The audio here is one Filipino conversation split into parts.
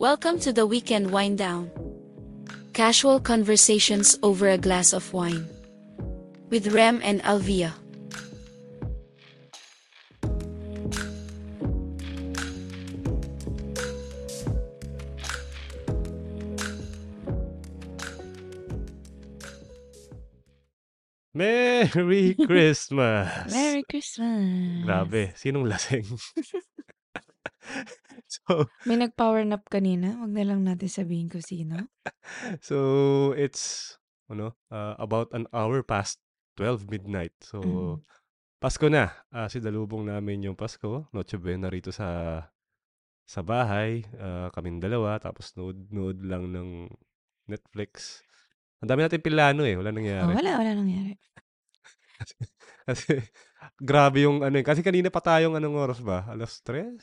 Welcome to the weekend wind down. Casual conversations over a glass of wine. With Rem and Alvia. Merry Christmas! Merry Christmas! Grabe, sinong lasing? so, May nag-power nap kanina, wag na lang natin sabihin kung sino. so it's ano, uh, about an hour past 12 midnight. So, Mm. Pasko na. Ah, sinalubong namin yung Pasko. Noche Buena rito sa sa bahay. Ah, kaming dalawa. Tapos nood-nood lang ng Netflix. Ang dami natin pilano eh. Wala Oh, nangyari. wala, wala nangyari. Kasi, kasi grabe yung ano eh. Kasi kanina pa tayong anong oras ba? Alas 3?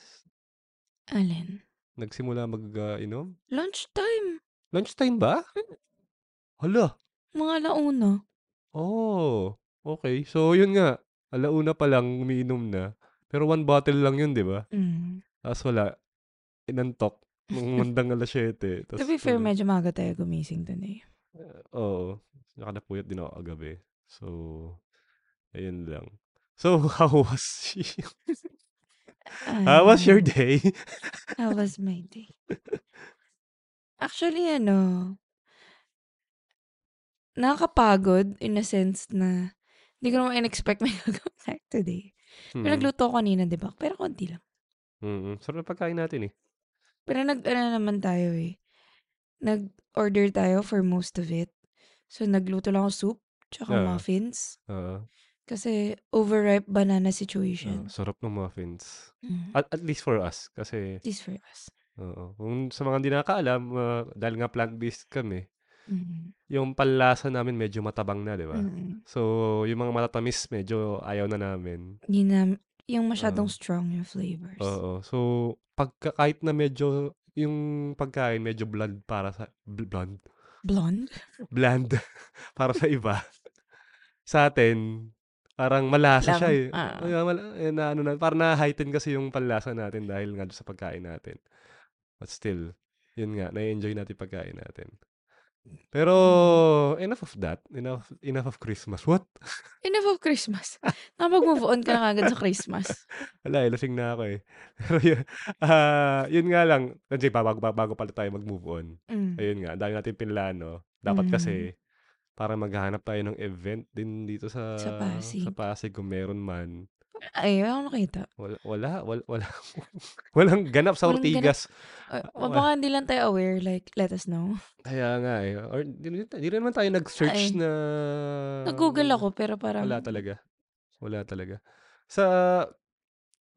Alin? Nagsimula mag-inom? Lunchtime. Lunchtime ba? Hala. Mga launa. Oh, okay. So, yun nga. Alauna pa lang umiinom na. Pero one bottle lang yun, di ba? Mm. Tapos wala. Inantok. Nung mandang alas 7. To Tapos, be fair, medyo maga tayo gumising today. Oo. Nakanapuyat din ako kagabi. So, ayun lang. So, how was How was your Ah, day? How was my day? Actually, ano, nakakapagod in a sense na hindi ko naman in-expect may gagawin tayo today. Pero Mm. nagluto ako kanina, di ba? Pero konti lang. Mm. Sarap ng pagkain natin eh. Pero nag, ano naman tayo eh. Nag-order tayo for most of it. So, nagluto lang ako soup, tsaka Ah. muffins. Oo. Kasi overripe banana Ah, situation. sarap ng muffins. Mm. At, at least for us. Kasi, This for us. oo. Kung sa mga hindi nakakaalam, ah, dahil nga plant-based kami, Mm. yung panlasa namin medyo matabang na, di ba? Mm. So, yung mga matatamis, medyo ayaw na namin. Hindi na, yung masyadong Oo. strong yung flavors. Oo. So, pagka, kahit na medyo, yung pagkain medyo bland para sa, bl- bland? Blonde? Bland para sa iba. Sa atin, parang malasa Lang. siya eh. Ah. Kaya mal- eh, na, ano na, parang na-heighten kasi yung panlasa natin dahil nga doon sa pagkain natin. But still, yun nga, na-enjoy natin pagkain natin. Pero, enough of that. Enough, enough of Christmas. What? Enough of Christmas. Nakapag-move on ka na agad sa Christmas. Wala eh, lasing na ako eh. Pero yun, ah, yun nga lang, kasi pa, bago, bago pala tayo mag-move on. Mm. Ayun nga, dami natin pinlano. Dapat Mm. kasi, para maghahanap tayo ng event din dito sa, Sa Pasig. sa Pasig kung meron man. Ay, wala akong nakita. Wala, wala, wala, wala walang ganap sa Walang. Ortigas. Uh, Ah, baka hindi lang tayo aware. Like, let us know. Kaya nga eh. Or, di, di, di rin naman tayo nag-search Ay. na... Nag-google ako, pero parang... Wala talaga. Wala talaga. Sa,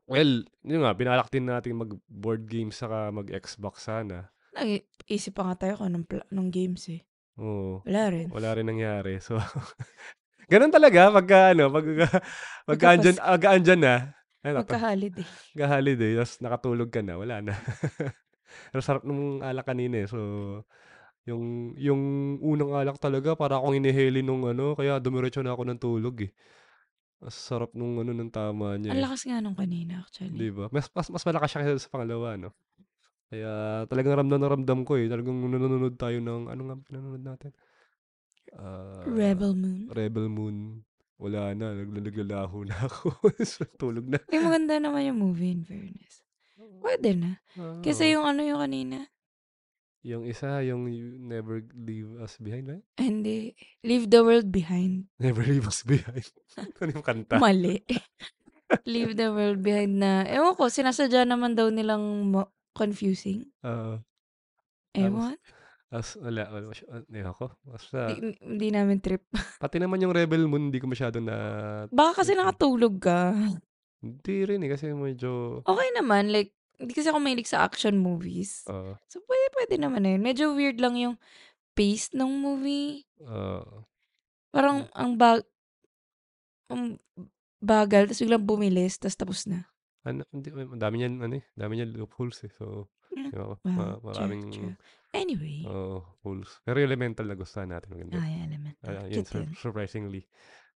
well, yun nga, binalak din natin mag-board games saka mag-Xbox sana. Nag-isip pa nga tayo kung anong, pla- anong games eh. Oo. Wala rin. Wala rin nangyari. So, ganun talaga pagka ano, pag pagka andyan, aga andyan na, ano, Magka-holiday. holiday, tapos nakatulog ka na, wala na. Pero sarap nung alak kanina eh. So, yung yung unang alak talaga para akong iniheli nung ano, kaya dumiretso na ako ng tulog eh. Mas sarap nung ano ng tama niya Ang eh. lakas nga nung kanina actually. Di ba? Mas, mas, mas malakas siya kaysa sa pangalawa, no? Kaya talagang ramdam na ramdam ko eh. Talagang nanonood tayo ng, ano nga pinanonood natin? Ah, Rebel Moon. Rebel Moon. Wala na. nagla- Naglalaho na ako. So, Tulog na. Ay, maganda naman yung movie in fairness. Pwede na. Ah, Kasi oo. yung ano yung kanina. Yung isa, yung You Never Leave Us Behind, ba? Hindi. Leave the world behind. Never Leave Us Behind. ano yung kanta? Mali. Leave the world behind na. Ewan ko, sinasadya naman daw nilang mo- confusing. Ah, Ewan. as, wala, wala, masy- ah, hindi ako. Basta, Di- Hindi namin trip. pati naman yung Rebel Moon, hindi ko masyado na, Baka kasi eh. nakatulog ka. Hindi rin eh, kasi medyo, Okay naman. Like, hindi kasi ako mahilig sa action movies. ah, So, pwede, pwede naman na yun. Medyo weird lang yung pace ng movie. ah, Parang, ang bag... Ang bagal, tapos biglang bumilis, tapos tapos na. Ano, hindi, ang dami niyan, ano eh, dami niyan loopholes eh. So, Mm, di ba, Wow, ma- true, maraming, true. Anyway. oh, holes. Pero yung elemental na gusto natin, maganda. Ay, elemental. Ah, yun, Cute sur- yun. surprisingly.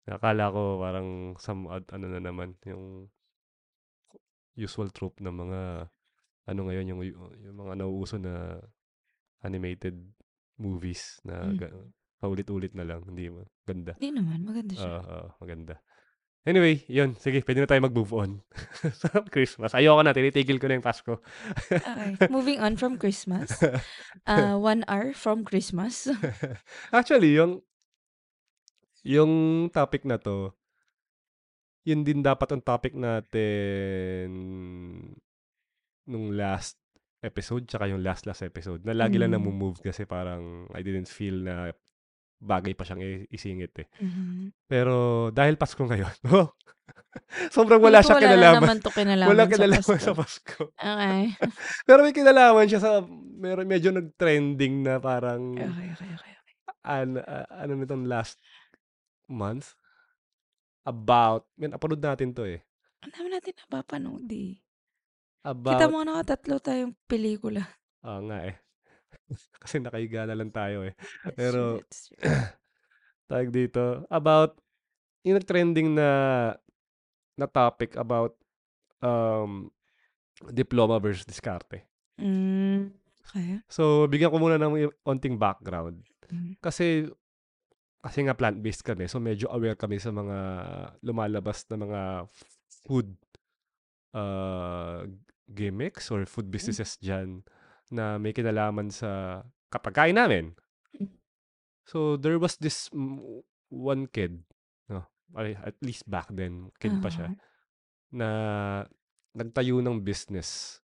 Nakala ko parang some odd, ano na naman, yung usual trope ng mga ano ngayon yung, yung mga nauuso na animated movies na Hmm. ga paulit-ulit na lang, hindi mo ganda. Hindi naman, maganda siya. Oo, oo, maganda. Anyway, yun, sige puwede na tayong mag-move on sa Christmas. Ayoko na, tinitigil ko na yung Pasko. Okey, moving on from Christmas. Ah, 1 hour from Christmas. Actually, yung yung topic na 'to yun din dapat ang topic natin nung last episode tsaka yung last last episode na lagi lang Hmm. namu-move kasi parang I didn't feel na bagay pa siyang isingit, eh. Mhm. Pero dahil Pasko ngayon, oh, sobrang wala ko siyang wala na kinalaman. naman 'to kinalaman Walang sa kinalaman Pasko. sa Pasko. Okey. Pero may kinalaman siya sa meron medyo nag-trending na parang Okey, okey, okey, okey. an ah, ano nitong last month about may napanood natin 'to, eh. Ang dami natin napapanood, eh. Kita About mo nga nakatatlo tayong pelikula. Oo nga, eh. Kasi nakahiga na lang tayo, eh. That's true, Pero that's true. tawag dito, about yung nag-trending na na topic about, um, diploma versus diskarte. Hmm, okey. So, bigyan ko muna ng onting background. Mhm. Kasi kasi nga plant-based kami, so medyo aware kami sa mga lumalabas na mga food, ah, gimmicks or food Hmm. businesses diyan na may kinalaman sa ka pagkain namin. So, there was this one kid, 'no, at least back then, kid pa siya, Oo. na nagtayo ng business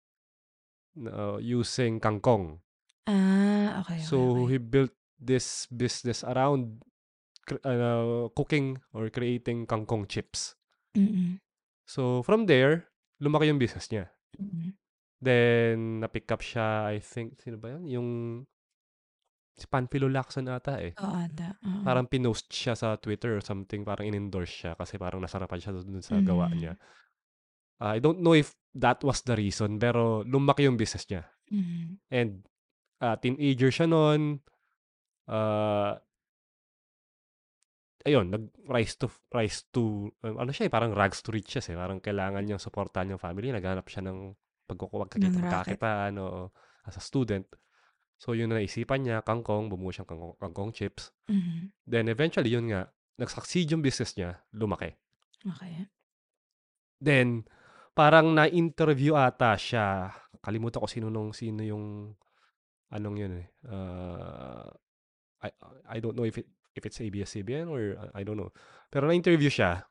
na using kangkong. Ah, okey, So, okey. he built this business around ah, cooking or creating kangkong chips. Mm. So, from there, lumaki yung business niya. Mm. Then na-pick up siya, I think sino ba yun, yung si Panfilo Lacson ata, eh. Oo ata, oo. Parang pinost siya sa Twitter or something, parang in-endorse siya kasi parang nasarapan siya dun sa gawa Mm. niya. I don't know if that was the reason, pero lumaki yung business niya. Mm. And, ah, teenager siya nun, ah ayun, nag-rise to rise to ano siya, eh, parang rags to riches, eh. Parang kailangan niyang suportahan yung family, naghahanap siya ng racket. pagkakakitaan, oo, as a student. So, yun na naisipan niya, kangkong, bumuo siyang kangkong kangkong chips. Mhm. Then eventually, yun nga, nag-succeed yung business niya, lumaki. Okey. Then, parang na-interview ata siya, kalimutan ko sino nung sino yung anong yun, eh, ah, I I don't know if it if it's ABS-CBN or I don't know. Pero na-interview siya,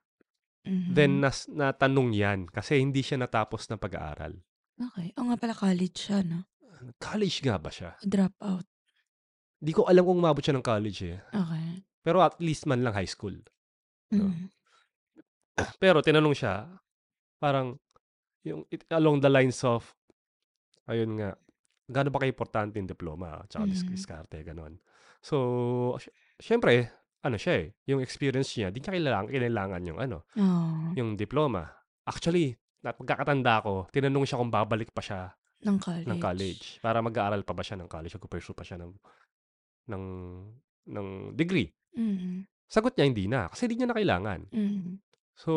then Mhm. nas natanong yan kasi hindi siya natapos ng pag-aaral. Okey. Oo nga pala college siya 'no? College nga ba siya? Drop out. Di ko alam kung umabot siya ng college, eh. Okey. Pero at least man lang high school. No? Mm. Pero tinanong siya, parang yung it along the lines of, ayun nga, gaano ba ka-importante yung diploma tsaka dis Mhm. diskarte, gano'n. So, si siyempre ano siya, eh, yung experience niya di niya kailangan kinailangan yung ano, Oo. yung diploma. Actually, na pagkakatanda ko, tinanong siya kung babalik pa siya Ng ng college. college para mag-aaral pa ba siya ng college, magpu-pursue pa siya ng ng ng degree. Mm. Sagot niya hindi na, kasi di niya na kailangan. Mm. So,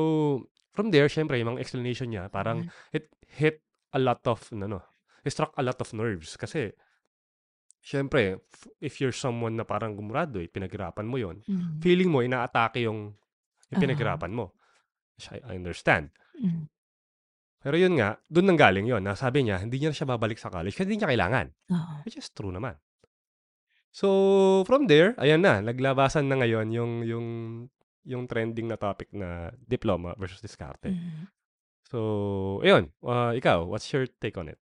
from there siyempre yung mga explanation niya parang Mm. it hit a lot of ano, it struck a lot of nerves kasi siyempre f if you're someone na parang gumraduate, pinaghirapan mo yun, Mm. feeling mo inaatake yung yung pinaghirapan mo. Which I I understand. Mm. Pero yun nga, dun nanggaling yun na sabi niya hindi niya na siya babalik sa college kasi hindi niya kailangan. Oo. Which is true naman. So, from there, ayan na, naglabasan na ngayon yung yung yung trending na topic na diploma versus diskarte. Mm. So, ayun, ah, ikaw, what's your take on it?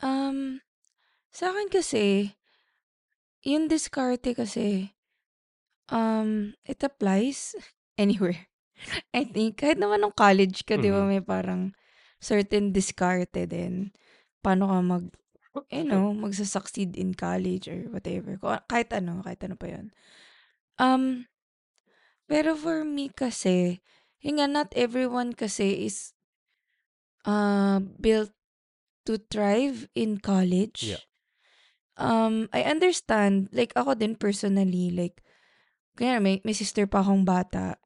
Um, sa'kin kasi, yung diskarte kasi, um, it applies anywhere. I think kahit naman nung college ka 'di ba Mhm. may parang certain diskarte din. Paano ka mag you know, magsu-succeed in college or whatever. Kahit ano, kahit ano pa yun. Um, pero for me kasi, yun nga not everyone kasi is, uh, built to thrive in college. Yeah. Um, I understand, like ako din personally, like, kunyari may, may sister pa akong bata,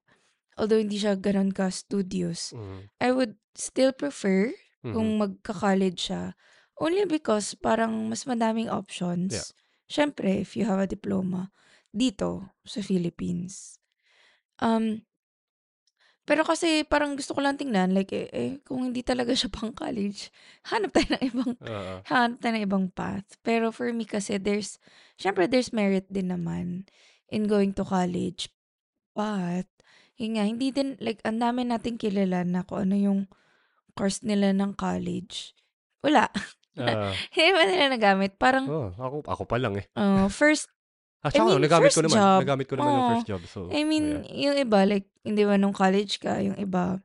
although hindi siya gano'n ka-studious, Mhm. I would still prefer kung Mhm. magka-college siya. Only because parang mas madaming Yeah. options. Siyempre, if you have a diploma dito sa Philippines. Um, pero kasi parang gusto ko lang tingnan like eh, eh kung hindi talaga siya pang college, hanap tayo ng ibang Oo. hanap tayo ng ibang path. Pero for me kasi there's siyempre there's merit din naman in going to college. But yun nga, hindi din like ang dami nating kilala na kung ano yung course nila ng college. Wala. Oo. Hindi ba nila nagamit? Parang Oo, ako ako pa lang, eh. uh, first Ah, I mean, nagamit first ko naman. job. Nagamit ko naman yung Oo. first job. So, I mean, yeah. yung iba, like, hindi ba nung college ka, yung iba,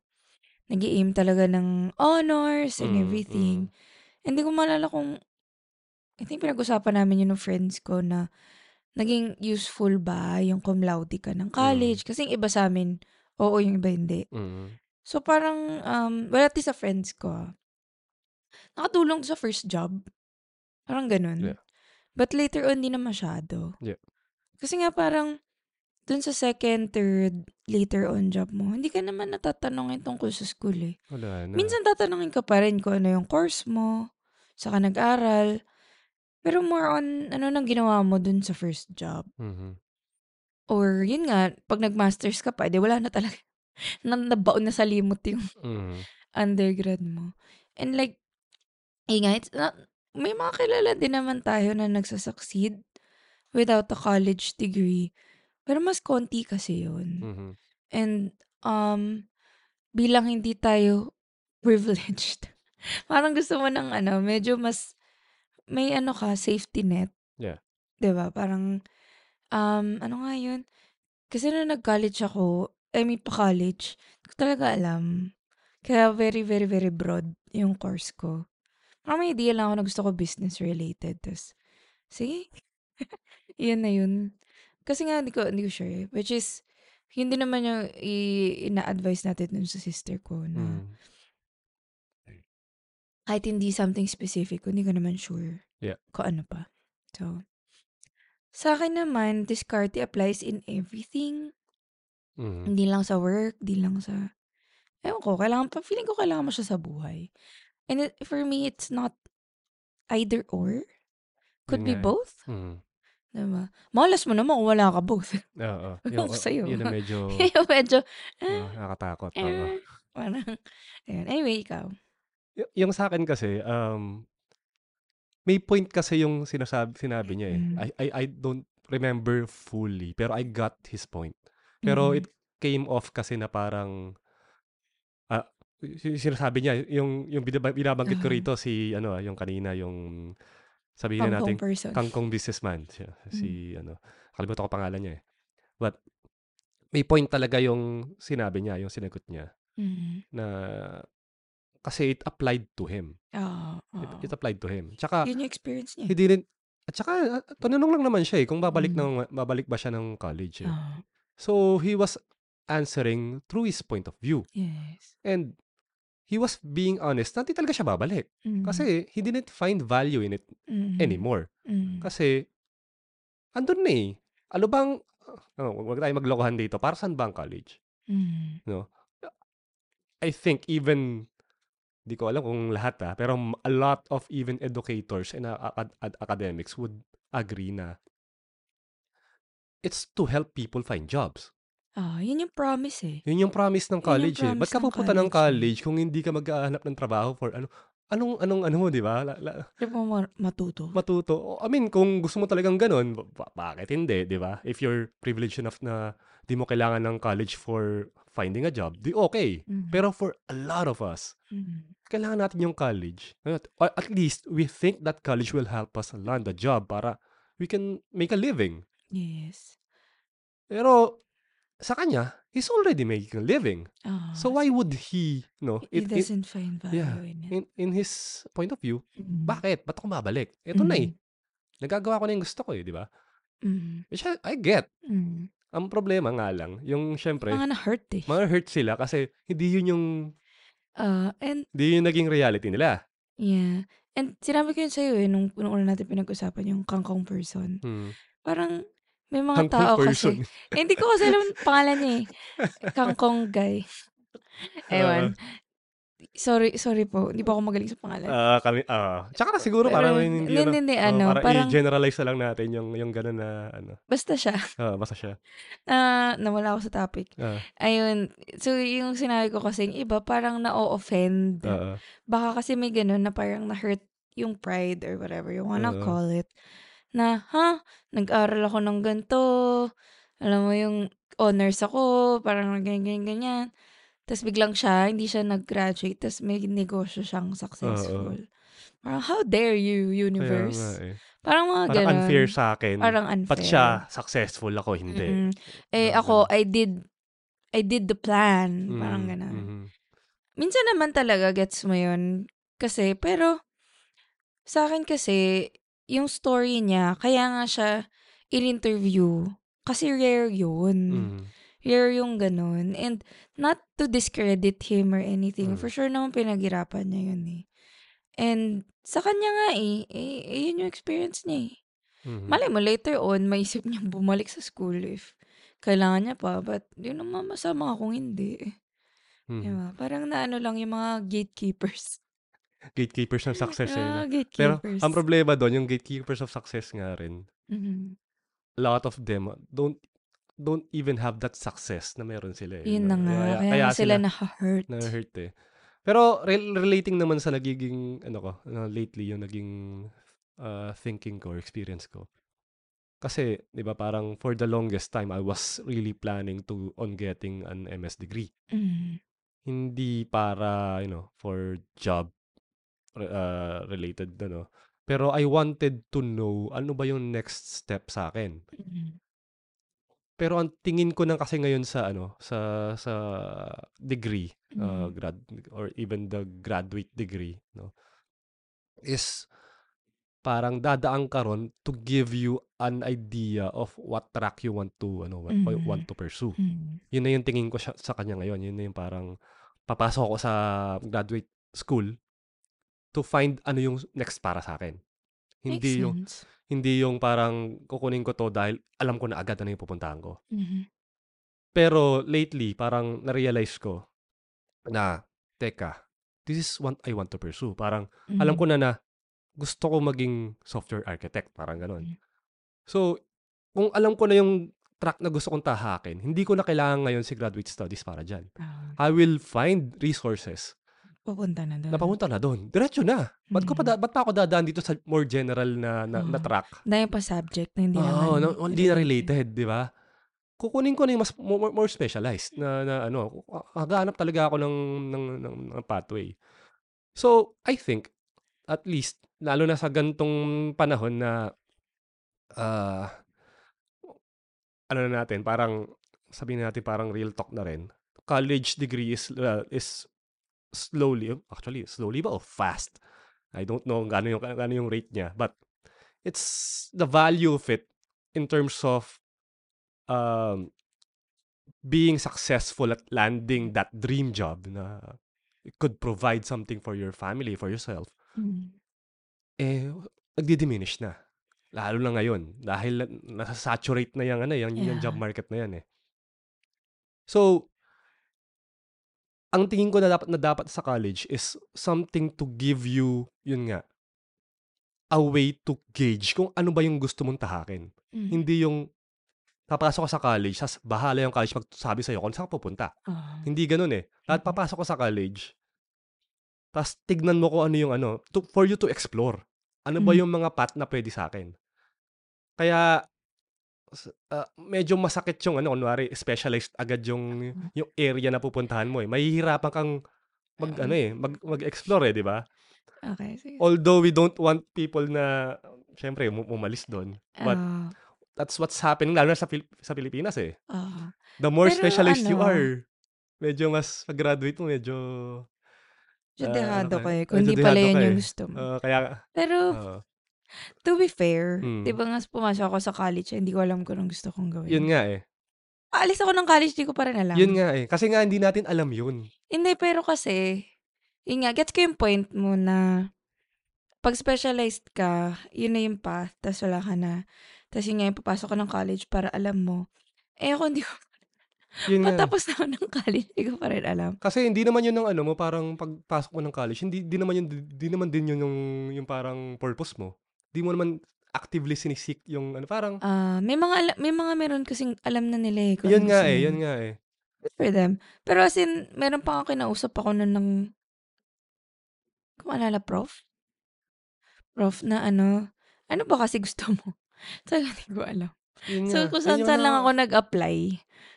nag aim talaga ng honors and Mm, everything. mm. Hindi ko maalala kung, I think pinag-usapan namin yun ng friends ko na naging useful ba yung cum laude ka ng Mm. college. Kasi yung iba sa amin, oo, yung iba hindi. Mm. So parang, um, well, at least sa friends ko, ah, nakatulong sa first job. Parang ganun. Yeah. But later on, di na masyado. Yeah. Kasi nga parang, dun sa second, third, later on job mo, hindi ka naman natatanungin tungkol sa school eh. Wala na. Minsan tatanungin ka pa rin kung ano yung course mo, saka nag-aral. Pero more on, ano nang ginawa mo dun sa first job. Mhm. Or yun nga, pag nag-masters ka pa, edi wala na talaga. na, nabaon na sa limot yung Mhm. undergrad mo. And like, eh nga, it's not, may mga kilala din naman tayo na nagsasucceed without a college degree. Pero mas konti kasi yun. Mhm. And, um, bilang hindi tayo privileged, parang gusto mo ng ano, medyo mas, may ano ka, safety net. Yeah. 'Di ba Parang, um, ano nga yun? Kasi nung nag-college ako, I mean, pa-college, hindi ko talaga alam. Kaya very, very, very broad yung course ko. Parang may idea lang ako na gusto ko business related. Tapos, sige. yun na yun. Kasi nga, hindi ko, hindi ko sure. eh. Which is, yun din naman yung i- ina-advise natin dun sa sister ko na Mm. Kahit hindi something specific, hindi ko naman sure Yeah. kung ano pa. So, sa akin naman, discarte applies in everything. Mhm. Hindi lang sa work, hindi lang sa... Ewan ko, kailangan pa, feeling ko kailangan mo siya sa buhay. And it, for me, it's not either or. Could Yun be nga eh. both. Mhm. Diba? Malas mo naman kung wala ka both. Oo. Ewan Yung, ko sa'yo. yun ang medyo Yung medyo, ah, nakakatakot. Oo. eh, parang, ayun. Anyway, ikaw. Y- yung sa akin kasi, um, may point kasi yung sinasabi, sinabi niya eh. Mm. I, I, I don't remember fully, pero I got his point. Pero Mm. it came off kasi na parang, ah, y- sinasabi niya, yung, yung binaba- binabanggit ko rito, si, ano, ah, yung kanina, yung, sabihin na natin, Kangkong person. kangkong businessman. Siya, Mm. si, ano, kalimutan ko pangalan niya eh. But, may point talaga yung sinabi niya, yung sinagot niya, Mm. na, kasi it applied to him. Ah, It, oo. it applied to him. Tsaka, Yun yung experience niya. he didn't, at saka, ah, tanong lang naman siya eh, kung babalik, Mm. ng, babalik ba siya ng college eh. Ah, So, he was answering through his point of view. yes. And, he was being honest hindi talaga siya babalik. Mm. Kasi, he didn't find value in it Mm. anymore. Mm. Kasi, andun na eh. Ano bang, oh, wag tayo maglokohan dito. Para saan ba ang college? Mm. No? I think even, di ko alam kung lahat ah, pero a lot of even educators and a- a- ad- academics would agree na it's to help people find jobs. Ah, yun yung promise eh. Yun yung promise ng Yun yung college eh. Ba't promise ka pupunta ng college eh. college kung hindi ka maghahanap ng trabaho for ano? Anong, anong, ano mo, di ba? La- la- Di mo ma- matuto. matuto. I mean, kung gusto mo talagang ganun, ba- bakit hindi, di ba? If you're privileged enough na di mo kailangan ng college for finding a job, di okay. Mm. Pero for a lot of us, Mm. kailangan natin yung college. At, or at least, we think that college will help us land a job para we can make a living. Yes. Pero, sa kanya, he's already making a living. Ah, So why would he, no, he it, it- doesn't find value yeah, in it. in, in his point of view, Mm. bakit? Ba't ako mabalik? Ito na eh. Mm. Nagagawa ko na yung gusto ko eh, di ba? Mm. Which I, I get. Mm. Ang problema nga lang, yung syempre, Mga na-hurt eh. mga hurt sila kasi hindi yun yung, Ah, and hindi yun naging reality nila. yeah. And sinabi ko yun sa'yo eh, nung, nung una natin pinag-usapan yung kangkong person. Hmm. Parang may mga Kangkong tao person. kasi. Eh, hindi ko kasi alam ang pangalan niya eh. Kangkong guy. Ewan. Sorry, sorry po. Hindi po ako magaling sa pangalan. Ah, kami ah. Tsaka na siguro Pero parang hindi hindi, hindi, oo, ano, parang parang i-generalize na lang natin yung yung gano'n na ano. basta siya. Oo, basta siya. Ah, nawala ako sa topic. Ah, Ayun. So, yung sinabi ko kasi, yung iba parang na-offend. oo. Baka kasi may ganun na parang na-hurt yung pride or whatever you wanna Oo. call it. Na, ha? Nag-aral ako ng ganito. Alam mo yung honors ako. Parang ganyan, ganyan, ganyan. Tapos biglang siya, hindi siya nag-graduate. Tapos may negosyo siyang Oo. successful. Parang, how dare you, Kaya nga universe? eh. Parang mga Parang ganun. unfair sa akin. Parang Ba't siya unfair. successful ako hindi? Mm-mm. Eh, ako. I did, I did the plan. Parang Mm, ganun. mhm. Minsan naman talaga gets mo yun. Kasi, pero, sa akin kasi, yung story niya, kaya nga siya in-interview. Kasi rare yun. Mm. Rare yung ganun. And, not to discredit him or anything. Mm. For sure naman pinaghirapan niya yun eh. And, sa kanya nga eh, eh, eh yun yung experience niya eh. Mhm. Malay mo, later on, maisip niya bumalik sa school if kailangan niya pa. But, yun naman masama kung hindi. Mhm. Diba? Parang naano lang yung mga gatekeepers. Gatekeepers ng success eh. mga Pero gatekeepers. ang problema doon, yung gatekeepers of success nga rin, Mhm. a lot of them don't don't even have that success na meron sila eh. Yun na nga. Kaya, Kaya, kaya sila sila na-hurt. na-hurt eh. Pero rel- relating naman sa nagiging, ano ko, ano, lately, yung naging uh, thinking ko or experience ko. Kasi, di ba, parang for the longest time, I was really planning to on getting an MS degree. Mm. Hindi para, you know, for job re- uh, related, ano. Pero I wanted to know ano ba yung next step sa akin. Mm. Pero ang tingin ko na kasi ngayon sa ano, sa sa degree, uh, Mm. grad or even the graduate degree, no, is parang dadaan ka ron to give you an idea of what track you want to ano wa- Mm. want to pursue. Mm. Yun na yung tingin ko siya, sa kanya ngayon. Yun na yung parang papasok ako sa graduate school to find ano yung next para sa akin. Makes Hindi yung sense. hindi yung parang kukunin ko to dahil alam ko na agad ano yung pupuntahan ko. Mhm. Pero lately, parang na-realize ko na, teka, this is what I want to pursue. Parang alam Mhm. ko na na gusto ko maging software architect, parang ganon. Mm. So, kung alam ko na yung track na gusto kong tahakin, hindi ko na kailangan ngayon si graduate studies para dyan. Ah, I will find resources pupunta na doon. na papunta na doon. Diretso na. Ba't, ko pa, Mm. da- ba't pa ako dadaan dito sa more general na, na, na Oo. track? Dahil pa subject na hindi Oo, naman no, hindi na related, di ba? Kukunin ko na yung mas more, more specialized na, na ano, haganap talaga ako ng, ng, ng, ng pathway. So, I think, at least, lalo na sa gantong panahon na, ah, ano na natin, parang, sabihin natin parang real talk na rin, college degree is, uh, is slowly, actually, slowly ba o fast? I don't know gaano yung, gaano yung rate niya, but it's the value of it in terms of um, being successful at landing that dream job na it could provide something for your family, for yourself, Mm. eh, nagdi-diminish na. Lalo na ngayon. Dahil na- nasa-saturate na yung, ano, yung, yung job Yeah. market na yan eh. So, ang tingin ko na dapat, na dapat sa college is something to give you, yun nga, a way to gauge kung ano ba yung gusto mong tahakin. Mm. Hindi yung papasok ka sa college, sas bahala yung college magsabi sa'yo kung saan ka pupunta. Ah. Hindi ganun eh. Lahat Mhm. papasok ka sa college, tapos tignan mo kung ano yung ano, to, for you to explore. Ano ba Mm. yung mga path na pwede sa akin? Kaya, ah, medyo masakit yung ano, kunwari, specialized agad yung, yung area na pupuntahan mo eh. Mahihirapan kang mag, ano eh, mag, mag-explore eh, di ba? Okay, sige. Although we don't want people na, syempre, um- umalis doon. But Ah, that's what's happening, lalo na sa, Pil- sa Pilipinas eh. ah. The more Pero specialized you ano- are, medyo mas pag-graduate mo, medyo... ah, Judehado ano ka eh. eh, Kung hindi pala yun eh. yung gusto mo. Ah, kaya, Pero, oo. To be fair, Mm. di ba nga pumasok ako sa college, hindi ko alam kung anong gusto kong gawin. yun nga eh. Aalis ako ng college, di ko pa rin alam. Yun nga eh. Kasi nga, hindi natin alam yun. Hindi, pero kasi, yun nga, gets ko yung point mo na pag specialized ka, yun na yung path, tas wala ka na. Tas yun nga yung papasok ka ng college para alam mo. Eh ako hindi ko, Yun nga. Patapos na ako ng college, hindi ko pa rin alam. Kasi hindi naman yun ng ano mo, parang pagpasok mo ng college, hindi di naman yun, di naman din yun yung, yung parang purpose mo. Di mo naman actively sinisik yung ano, parang, Ah, may mga ala- may mga meron kasing alam na nila eh. kung yun ano nga eh, yun nga eh. Good for them. Pero as in, meron pa nga kinausap ako nun ng, kung alala, prof? Prof na ano, ano ba kasi gusto mo? Talaga hindi ko alam. Yun So, kung saan saan lang ako nag-apply.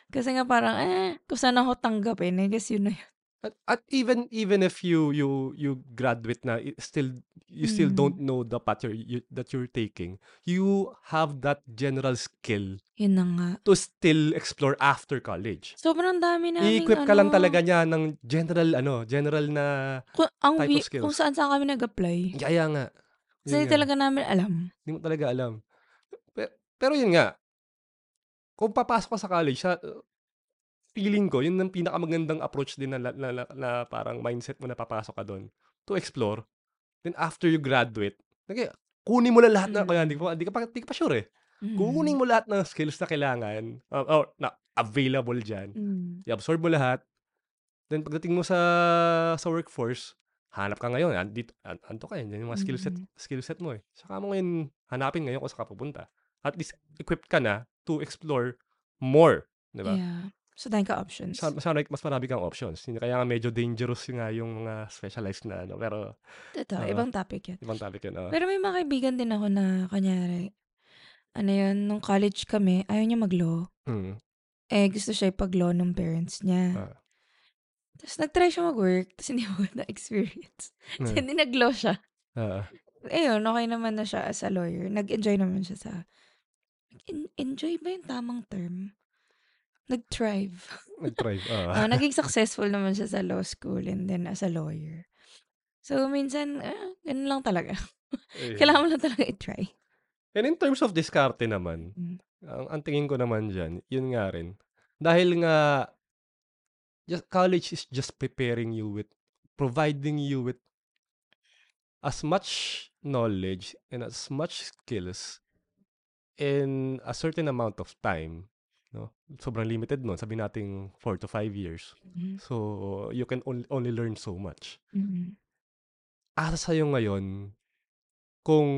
Kasi nga parang, eh, kung saan ako tanggapin, I guess yun na yun. At, at even even if you you you graduate na still you still don't Mm. know the path you're, you, that you're taking you have that general skill Yun na nga. to still explore after college Sobrang dami namin, i-equip ka lang ano, talaga niya ng general ano general na Kung, ang type of wi- skills. kung saan saan kami nag-apply. kaya nga Kasi Yun talaga namin alam. hindi mo talaga alam pero, pero yun nga kung papasok ka sa college sa feeling ko yun ang pinakamagandang approach din na, na, na, na parang mindset mo na papasok ka doon to explore then after you graduate okay, kunin mo na lahat na Mm. kaya hindi hindi ka, pa, hindi ka pa sure eh Mm. kunin mo lahat ng skills na kailangan uh, or na available dyan Mm. i-absorb mo lahat then pagdating mo sa sa workforce hanap ka ngayon andito an, anto ka yan yung mga skill set Mm. skill set mo eh saka mo ngayon hanapin ngayon kung saan ka pupunta at least equipped ka na to explore more di ba Yeah. So, dahil ka options. sa, sa mas marami kang options kaya nga medyo dangerous yung nga yung mga specialized na ano pero Totoo, Oo. ibang topic yun. ibang topic yun oh. Pero may mga kaibigan din ako na, kanyari, ano yun, nung college kami, ayaw niya mag-law. mm. Eh, gusto siya ipag-law ng parents niya. Ah. Tapos nag-try siya mag-work, tapos hindi mo na-experience. Mm. hindi nag-law siya. Ah. Ayun, okay naman na siya as a lawyer. Nag-enjoy naman siya sa... En- enjoy ba yung tamang term? Nag-thrive. nag-thrive Ah, ah. naging successful naman siya sa law school and then as a lawyer. So, minsan, ah, ganun lang talaga. Ayun. Kailangan mo lang talaga i-try. And in terms of diskarte naman, Mm. ang, ang tingin ko naman dyan, yun nga rin. Dahil nga, just, college is just preparing you with, providing you with as much knowledge and as much skills in a certain amount of time. No? Sobrang limited nun. Sabi natin 4 to 5 years. Mhm. So, you can only, only learn so much. Mhm. Asa sa'yo ngayon kung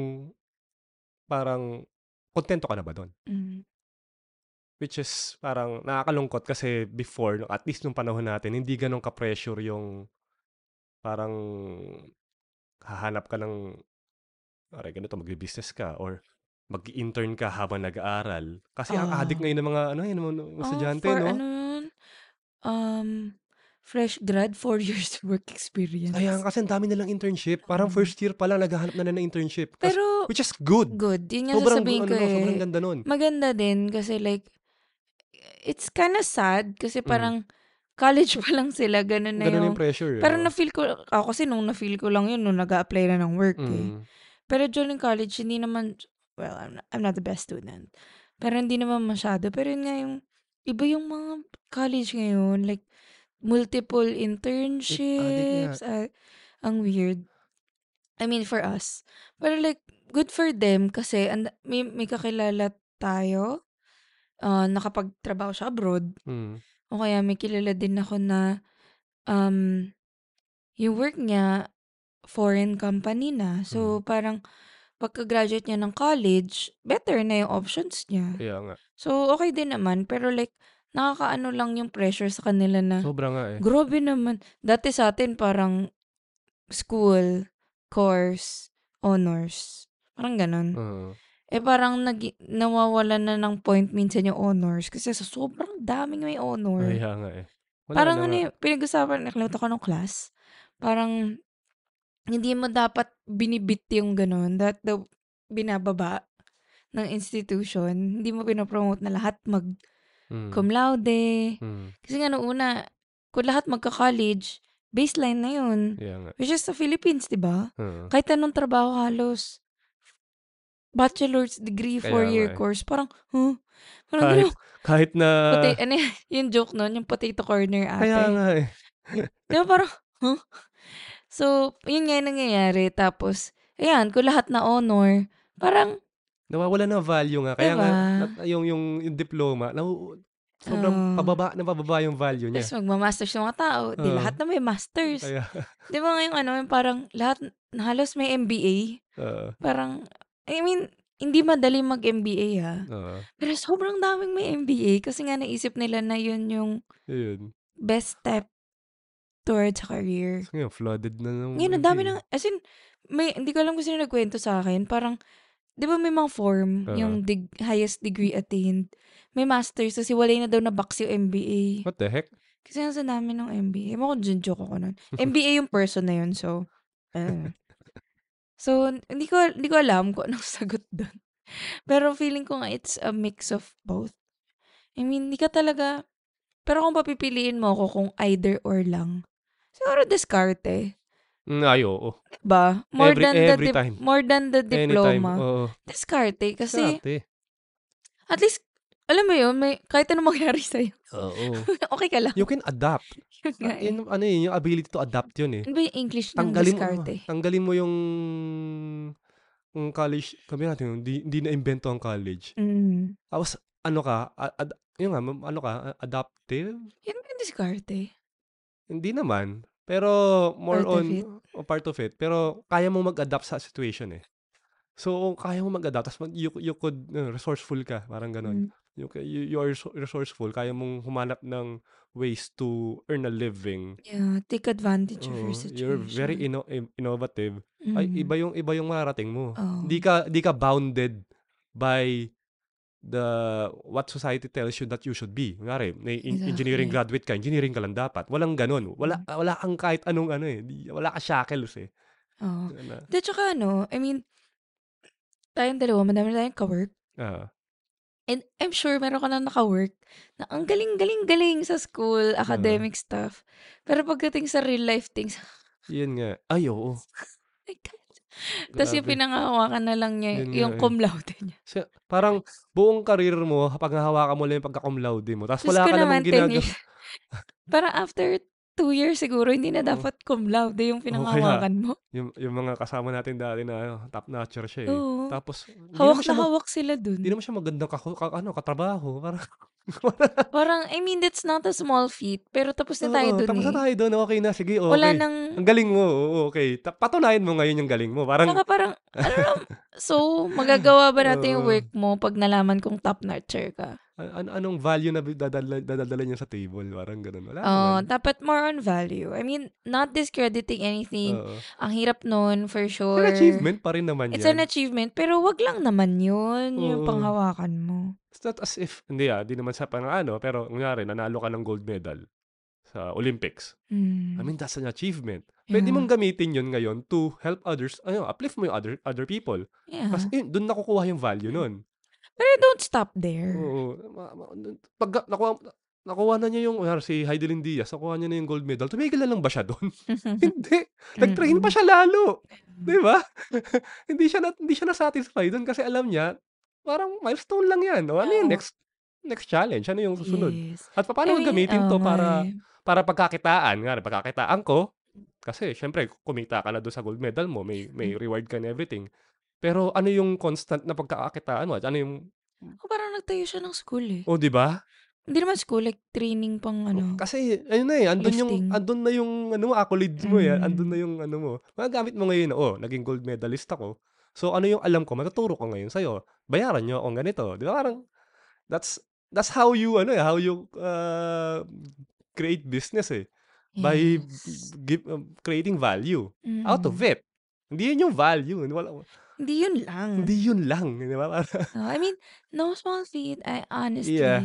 parang kontento ka na ba doon? Mhm. Which is parang nakakalungkot kasi before, at least nung panahon natin, hindi ganun ka-pressure yung parang hahanap ka ng aray ganito, magbi-business ka or mag-intern ka habang nag-aaral. Kasi ang Ah. addict ngayon ng mga ano yun, mga Oh, estudyante, for no? ano yun? Um, fresh grad, four years work experience. Kaya kasi ang dami nilang internship. Parang Mm. first year pa lang naghahanap na na ng internship. Kas- Pero, which is good. good. Yun nga Sobrang, sasabihin ano, ko no, eh. sobrang ganda nun. Maganda din kasi like, it's kinda sad kasi Mm. parang college pa lang sila, ganun na Ganun yung... yung pressure. eh, Pero no? na-feel ko, ako kasi nung na-feel ko lang yun, nung nag-a-apply na ng work eh. Mm. Pero during college, hindi naman, well, I'm not, I'm not the best student. Pero hindi naman masyado. Pero yun nga yung, iba yung mga college ngayon, like, multiple internships. ah, ang weird. I mean, for us. Pero like, good for them kasi and, may, may kakilala tayo ah, nakapagtrabaho siya abroad. Mm. O kaya may kilala din ako na um, yung work niya, foreign company na. So, parang pagka-graduate niya ng college, better na yung options niya. Kaya nga. So, okay din naman. Pero like, nakakaano lang yung pressure sa kanila na, Sobra nga eh. grabe naman. Dati sa atin parang school, course, honors. Parang ganun. Oo. Eh parang nag nawawalan na ng point minsan yung honors kasi sa sobrang daming may honor. Kaya nga eh. Wala parang ano yung pinag-usapan, nakalimutan ko ng class. Parang hindi mo dapat binibit yung ganun. That the binababa ng institution. Hindi mo pinopromote na lahat mag Mm. cum laude. Mm. Kasi nga noong una, kung lahat magka-college, baseline na yun. Nga. Which is sa Philippines, di ba? Oo. Kahit anong trabaho halos, bachelor's degree, Kaya four-year eh. course, parang, huh? Parang Kahit, kahit na... puti, ano yung joke nun, yung potato corner ate. Kaya nga eh. Di ba parang, huh? So, yun nga yung nangyayari. Tapos, ayan, kung lahat na honor, parang, Nawawala na value nga. Kaya nga, Diba? nat- yung, yung, yung diploma, naw, sobrang Oo. pababa na pababa yung value niya. Tapos magma-masters yung mga tao, 'di Oo. lahat na may masters. Kaya 'Di ba ngayong ano, yung parang lahat halos may MBA. oo, Parang I mean, hindi madali mag-MBA ha. oo, Pero sobrang daming may MBA kasi nga naisip nila na yun yung yun. best step towards career. So, ngayon flooded na ng Ngayon, ang dami MBA. ng, as in, may, hindi ko alam kung sino nagkwento sa akin. Parang, di ba may mga form, Oo. yung dig, highest degree attained. May masters, kasi walay na daw na box yung MBA. What the heck? Kasi nga sa namin ng MBA. Ewan ko, dyan joke ako nun. MBA yung person na yun, so, ayun. So, hindi ko, hindi ko alam kung anong sagot doon. Pero feeling ko nga, it's a mix of both. I mean, hindi ka talaga, pero kung papipiliin mo ako kung either or lang, siguro diskarte. Mm, ay, oo. Ba? More Every- than the every dip- time. more than the Anytime. diploma. Oo. Diskarte kasi Dati. at least alam mo yun, may kahit ano mangyari sa Oo. okay ka lang. You can adapt. Yun nga Ah, eh. yun, ano yun, yung ability to adapt yun eh. Ano ba yung English ng Tanggalin mo, diskarte? tanggalin mo yung yung college, kami natin, hindi, hindi na-invento ang college. Mm. Tapos, ano ka, ad- yung nga, ano ka, adaptive? Yan ba yung diskarte? Hindi naman. Pero, more Part of on, o part of it. Pero, kaya mo mag-adapt sa situation eh. So, kaya mo mag-adapt. Tapos, mag- you, you could, uh, resourceful ka. Parang ganon. Mm. You, you, you are reso- resourceful. Kaya mong humanap ng ways to earn a living. Yeah, take advantage of Oo, your situation. you're very inno- in- innovative. Ay, Mm. iba yung iba yung marating mo. Oo. Di ka di ka bounded by the what society tells you that you should be. Ngari, may in- engineering Exactly. graduate ka, engineering ka lang dapat. Walang ganun. Wala Mm. wala kang kahit anong ano eh. Wala ka shackles eh. Oo. Ano, Di, tsaka ano, I mean, tayong dalawa, madami na tayong ka-work. ah, And I'm sure meron ka na naka-work na ang galing-galing-galing sa school, academic stuff. Pero pagdating sa real life things, yun nga. Ay, oo. God. Tapos yung pinangahawakan na lang niya, Yun yung nga eh. cum laude niya. Sa- parang buong karir mo, pag hawakan mo lang yung pagka-cum laude mo. Tapos Diyos wala ko ka namang naman, 10 ginagawa. years. Parang after two years siguro, hindi na Oo. dapat cum laude yung pinanghawakan mo. yung, yung mga kasama natin dati na ano, top notcher siya eh. Oo. Tapos, hindi Hawak naman siya na mag- hawak sila dun. Hindi naman siya magandang ka, ka, ano, katrabaho. Parang, Parang, I mean, that's not a small feat. Pero tapos na tayo Oo, dun tapos na eh. tayo doon. Okay na, sige, okay. Wala nang, Ang galing mo, oo, okay. Ta- Patunayan mo ngayon yung galing mo. Parang, saka parang, ano lang, so, magagawa ba natin yung Oo. work mo pag nalaman kung top notcher ka? An- an- anong value na dadala, dadala niya sa table? Parang ganun. Wala Oh, naman. dapat more on value. I mean, not discrediting anything. Oo. Ang hirap nun, for It's sure. an achievement pa rin naman It's yan. an achievement, pero wag lang naman yun, yung Oo. panghawakan mo. It's not as if, hindi ah, di naman sa pang ano, pero nangyari, nanalo ka ng gold medal sa Olympics. Mm. I mean, that's an achievement. Pwede Yeah. mong gamitin yun ngayon to help others, ano, uplift mo yung other other people. Yeah. Kasi eh, doon nakukuha yung value nun. Pero don't stop there. Oo. Ma- ma- Pag nakuha, nakuha na niya yung, si Heidelin Diaz, nakuha niya na yung gold medal, tumigil na lang ba siya doon? hindi. Nag-train pa siya lalo. Di ba? hindi siya na, hindi siya na-satisfy doon kasi alam niya, parang milestone lang yan. O, ano yung Oo. next next challenge? Ano yung susunod? Yes. At paano ko mean, gamitin to oo nga para eh. para pagkakitaan? Nga, pagkakitaan ko, kasi syempre, kumita ka na doon sa gold medal mo, may, may reward ka and everything. Pero ano yung constant na pagkakakitaan mo? Ano yung, O, parang nagtayo siya ng school eh. oh, di ba? Hindi naman school, like training pang ano. Kasi, ayun na eh, andun yung, Lifting. andun na yung, ano mo, accolades mo eh. Mm. Andun na yung, ano mo. Magagamit mo ngayon, oh, naging gold medalist ako. So, ano yung alam ko, matuturo ko ngayon sa'yo. Bayaran nyo akong ganito. Di ba? Parang, that's, that's how you, ano eh, how you, uh, create business eh. By Yes. give, um, creating value out of Mm. it. Hindi yun yung value. Wala, Hindi yun lang. hindi yun lang. Di ba? Parang, Oh, I mean, no small feat. I, honestly. Yeah.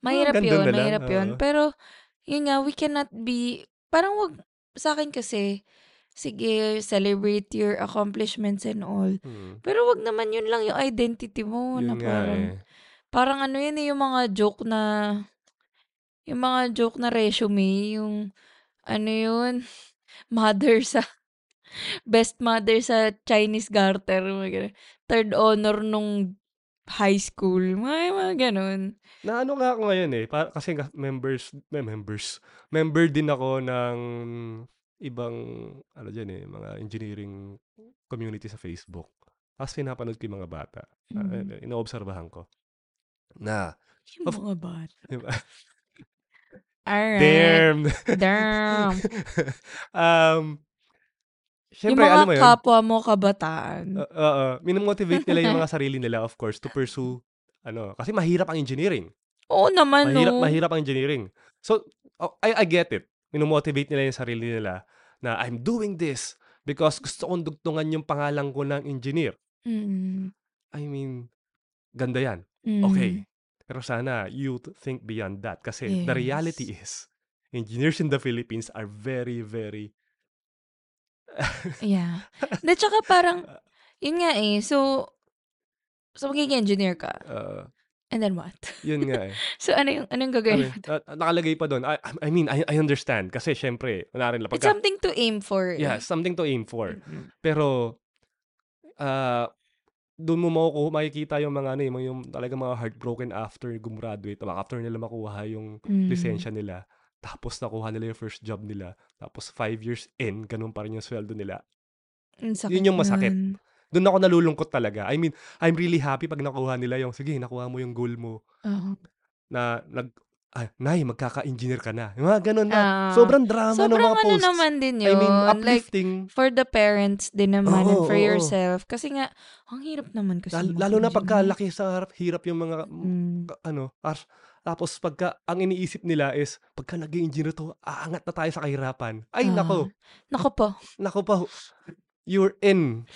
Mahirap ganda yun, na lang, mahirap yun. oo. Pero, yun nga, we cannot be, parang wag, sa akin kasi, sige, celebrate your accomplishments and all. hmm, Pero wag naman yun lang yung identity mo. na yun nga parang, eh. parang ano yun eh, yung mga joke na, yung mga joke na resume, yung, ano yun, mother sa, best mother sa Chinese garter, mga ganun. third honor nung high school, mga, mga ganun. Na ano nga ako ngayon eh, pa, kasi members, may members, member din ako ng ibang, ano dyan eh, mga engineering community sa Facebook. Tapos pinapanood ko yung mga bata. Uh, Mm. Inoobserbahan ko. Na, Yung of mga bata. di ba? Alright. Damn! Damn. um, Yung Siyempre, alam mo mga yun, kapwa mo kabataan. uh, oo, minomotivate nila yung mga sarili nila, of course, to pursue, ano, kasi mahirap ang engineering. Oo naman, Mahirap, no? mahirap ang engineering. So, oh, I, I get it. Minomotivate nila yung sarili nila na I'm doing this because gusto kong dugtungan yung pangalan ko ng engineer. Mm. I mean, ganda yan. Mm. Okay. Pero sana you th- think beyond that kasi the reality Yes. is engineers in the Philippines are very, very Yeah. De, tsaka parang, yun nga eh. So, so magiging engineer ka. uh, And then what? yun nga eh. So, ano yung, ano yung Ano, gagawin eh, mo? doon? na- nakalagay pa doon. I, I mean, I, I understand kasi syempre, wala rin lang It's pagka, something to aim for. yeah, eh. something to aim for. Pero, ah, doon mo makukuha, makikita yung mga ano, yung, yung talaga mga heartbroken after gumraduate, after nila makuha yung Mm. lisensya nila, tapos nakuha nila yung first job nila, tapos five years in, ganun pa rin yung sweldo nila. Sakit Yun yung masakit. nun. Doon ako nalulungkot talaga. I mean, I'm really happy pag nakuha nila yung, sige, nakuha mo yung goal mo, Oo. na, nag, ah, Nay, magkaka-engineer ka na. Yung mga ganun na, Ah. sobrang drama ng Sobrang mga ano posts. naman din I yun. mean, like, uplifting. for the parents din naman and Oo, for oo. yourself. Kasi nga, ang hirap naman kasi Lalo, lalo na pagka laki sa harap, hirap yung mga, Mm. ka- ano, ars, tapos pagka, ang iniisip nila is, pagka nag engineer to, aangat na tayo sa kahirapan. Ay, Ah. nako, Nako po. nako pa, you're in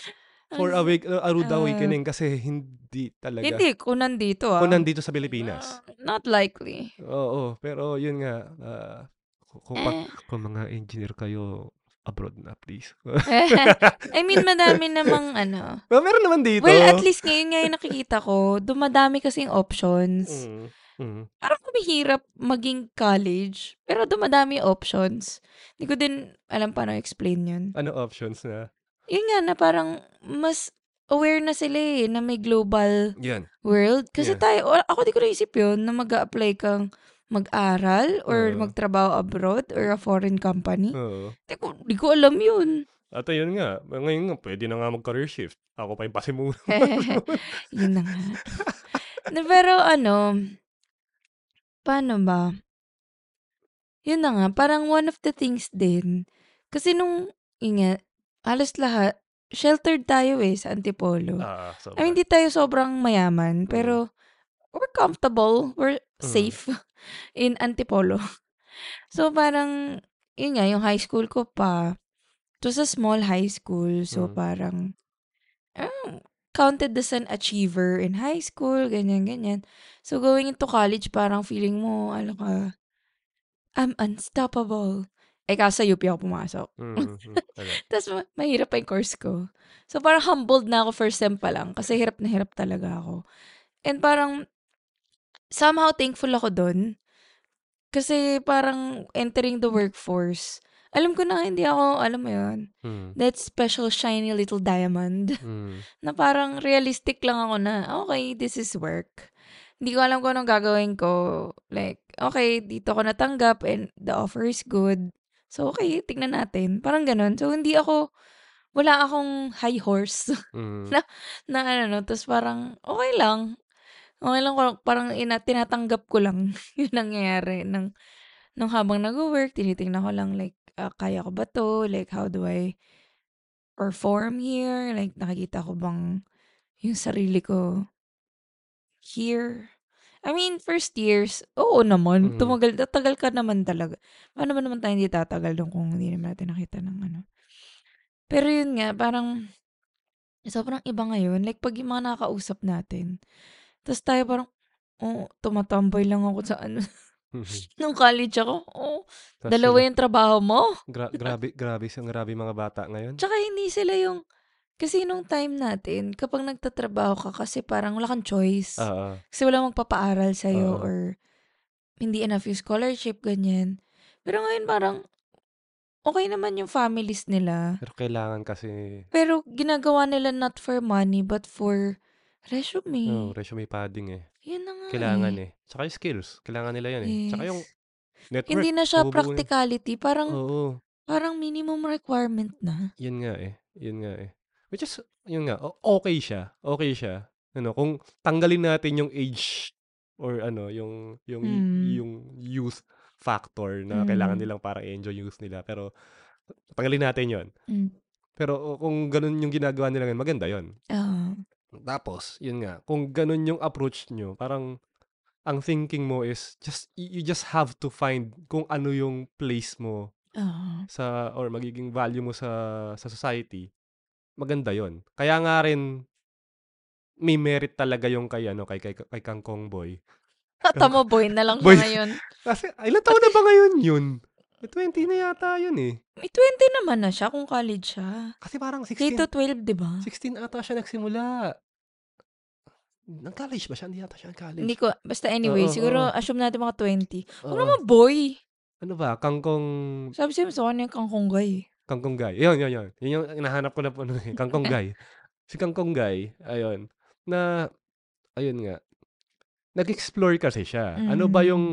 for a, wake, a rude ah. awakening kasi hindi talaga. Hindi, kung nandito ah. Kung nandito sa Pilipinas. Ah, not likely. Oo, pero yun nga, ah, kung, pa- Eh. kung mga engineer kayo, abroad na, please. I mean, madami namang ano. well, meron naman dito. Well, at least ngayon nga yung nakikita ko, dumadami kasing options. Mm, mm. Parang kumihirap maging college, pero dumadami options. Hindi ko din alam paano explain yun. Ano options na? Yun nga na parang mas aware na sila eh, na may global Yan. world. Kasi Yeah. tayo, ako di ko naisip yun, na mag apply kang mag-aral or Oo. magtrabaho abroad or a foreign company. Oo. Di ko, di ko alam yun. At ayun nga, ngayon nga, pwede na nga mag-career shift. Ako pa yung pasimuno. yun na nga. Pero ano, paano ba? Yun na nga, parang one of the things din, kasi nung, yun nga, halos lahat, sheltered tayo eh sa Antipolo. ah, so, I mean, di tayo sobrang mayaman, pero we're comfortable, we're Mm. safe in Antipolo. So, parang, yun nga, yung high school ko pa, it was a small high school, so Mm. parang, counted as an achiever in high school, ganyan, ganyan. So, going into college, parang feeling mo, ano ka, I'm unstoppable. Eh, kaso UP ako pumasok. mm, mm, okay. Tapos, ma- mahirap pa yung course ko. So, parang humbled na ako first sem pa lang. Kasi hirap na hirap talaga ako. And parang, somehow thankful ako doon. Kasi parang entering the workforce, alam ko na hindi ako, alam mo yun, Mm, that special shiny little diamond. mm, Na parang realistic lang ako na, okay, this is work. Hindi ko alam kung anong gagawin ko. Like, okay, dito ko natanggap and the offer is good. So, okay, tignan natin. Parang ganun. So, hindi ako, wala akong high horse mm, na ano, no. Tapos parang, okay lang. Okay lang, parang- parang ina, tinatanggap ko lang yung nangyayari. Nang, nung habang nag-work, tinitingnan ko lang, like, ah, kaya ko ba to? Like, how do I perform here? Like, nakikita ko bang yung sarili ko here? I mean, first years, oo naman. Mm. Tumagal, tatagal ka naman talaga. Paano ba naman tayo hindi tatagal doon kung hindi naman natin nakita ng ano? Pero yun nga, parang, sobrang iba ngayon. Like, pag yung mga nakakausap natin, tapos tayo parang, oh, tumatamboy lang ako sa ano. mhm. Nung college ako, oh, Tas dalawa sila- yung trabaho mo. gra- grabe, grabe, ang grabe mga bata ngayon. Tsaka hindi sila yung, kasi nung time natin, kapag nagtatrabaho ka, kasi parang wala kang choice. Ah. Kasi wala magpapaaral sa'yo Oo. or hindi enough yung scholarship, ganyan. Pero ngayon parang, okay naman yung families nila. pero kailangan kasi, Pero ginagawa nila not for money, but for resume. oh, resume padding eh. Yun na nga Kailangan eh. eh. Tsaka yung skills, kailangan nila yan eh. Tsaka yung Yes. network. Hindi na siya mabubuo practicality. Parang, Oo, parang minimum requirement na. yun nga eh. Yun nga eh. Which is, yun nga, o- okay siya. Okay siya. Ano, kung tanggalin natin yung age or ano, yung yung Mm. yung youth factor na kailangan Mm. nilang para i-enjoy yung youth nila. Pero tanggalin natin 'yon. Hmm. Pero kung gano'n yung ginagawa nila ngayon, maganda 'yon. Oo. Tapos, yun nga, kung gano'n yung approach niyo, parang ang thinking mo is just you just have to find kung ano yung place mo Oo. sa or magiging value mo sa sa society. Maganda 'yon. Kaya nga rin may merit talaga yung kay ano, kay kay kay Kangkong Boy. Tama, boy na lang Boy. ngayon. Kasi ilang taon na ba ngayon yun? May 20 na yata yun eh. May 20 naman na siya kung college siya. Kasi parang K 16, to 12, di ba? 16 ata siya nagsimula. Nag-college ba siya? Hindi yata siya nag-college. Hindi ko, basta anyway, Oo, siguro oo. assume natin mga 20. Huwag Oo. naman boy. Ano ba? Kangkong Sabi sa'yo, sa kanya yung kangkonggay. Kangkong Guy. Yun, yun, yun. Yun yung hinahanap ko na po. ano eh, Kangkong Guy. Si Kangkong Guy, ayun, na, ayun nga, nag-explore kasi siya. Ano ba Mm. yung,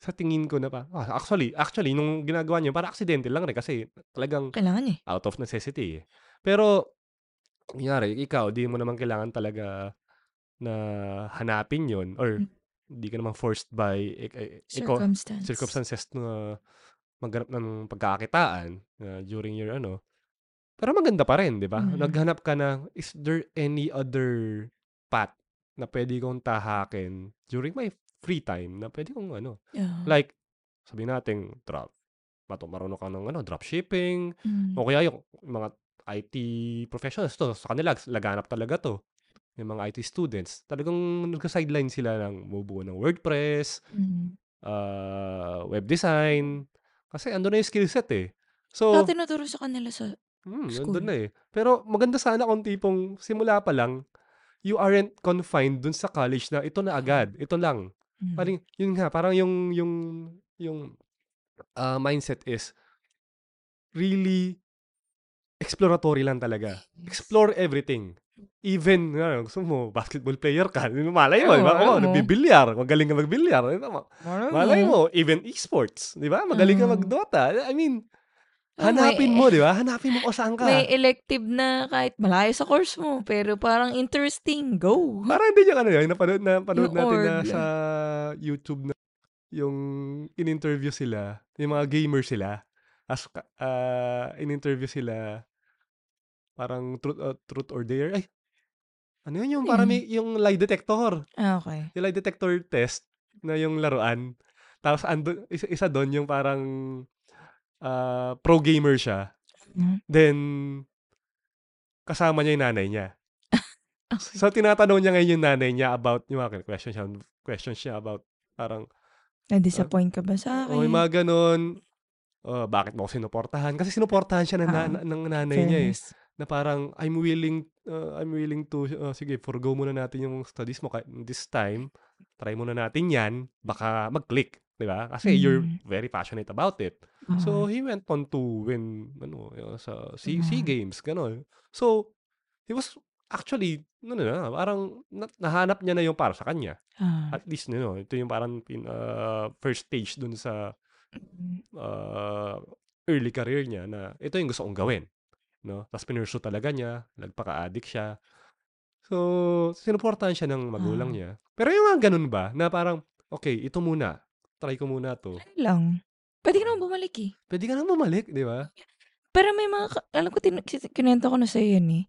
sa tingin ko na pa, ah, actually, actually, nung ginagawa niya, para accidental lang rin kasi talagang Kailangan eh. out of necessity eh. Pero, kunyari, ikaw, di mo naman kailangan talaga na hanapin yon or Mm. hindi ka naman forced by ik- ikaw, Circumstance. circumstances na maghanap ng pagkakitaan uh, during your ano. Pero maganda pa rin, di ba? Mm. Naghanap ka na, is there any other path na pwede kong tahakin during my free time na pwede kong ano. Yeah. Like, sabihin natin, drop. Mato, marunong ka ng ano, drop shipping. Mm. O kaya yung mga IT professionals to, sa kanila, laganap talaga to. Yung mga IT students, talagang nagka-sideline sila ng bubuo ng WordPress, Mm. uh, web design. Kasi ando na yung skill set eh. So, Saka tinuturo sa kanila sa hmm, school. nandun na eh. Pero maganda sana kung tipong simula pa lang, you aren't confined dun sa college na ito na agad, ito lang. Mm. Parang, yun nga, parang yung, yung, yung uh, mindset is really exploratory lang talaga. Explore everything. Even, ano, gusto mo, basketball player ka, malay mo, Oo, di ba? Oh, nagbibilyar, magaling ka magbilyar. di ba? Malay mo, even esports, di ba? Magaling ka Oo. mag-Dota. I mean, Oh, hanapin mo, di ba? Hanapin mo kung saan ka. May elective na kahit malayo sa course mo, pero parang interesting. Go! Parang hindi yung ano yun, napanood, napanood Yung natin na sa YouTube na yung in-interview sila, yung mga gamer sila. As, uh, in-interview sila, parang truth, uh, truth or dare. Ay, ano yun yung parang may, yung lie detector. Ah, okay. Yung lie detector test na yung laruan. Tapos ando, isa, isa doon yung parang uh, pro gamer siya. Mhm. Then, kasama niya yung nanay niya. Okay. So, tinatanong niya ngayon yung nanay niya about, yung mga question siya, question siya about, parang, Na-disappoint ka ba sa oh, yung akin? mga ganun, oh, bakit mo ako sinuportahan? Kasi sinuportahan siya ng, Ah, na- ng nanay niya eh. Na parang, I'm willing, uh, I'm willing to, uh, sige, forgo muna natin yung studies mo kahit this time. Try muna natin yan. Baka mag-click. Di ba? Kasi you're Mm. very passionate about it. So, he went on to win, ano, uh, sa SEA Mhm. Games, gano'n. So, he was actually, ano na, parang na- nahanap niya na yung para sa kanya. Ah. At least, you know, ito yung parang pin, uh, first stage dun sa Mm. uh, early career niya na ito yung gusto kong gawin. No? Tapos pinursu talaga niya, nagpaka-addict siya. So, sinuportahan siya ng magulang Ah. niya. Pero yung mga ganun ba, na parang, okay, ito muna. Try ko muna to. Ano lang. Pwede ka naman bumalik eh. Pwede ka nang bumalik, di ba? Pero may mga, ka- alam ko, tin- ko na sa'yo yan eh.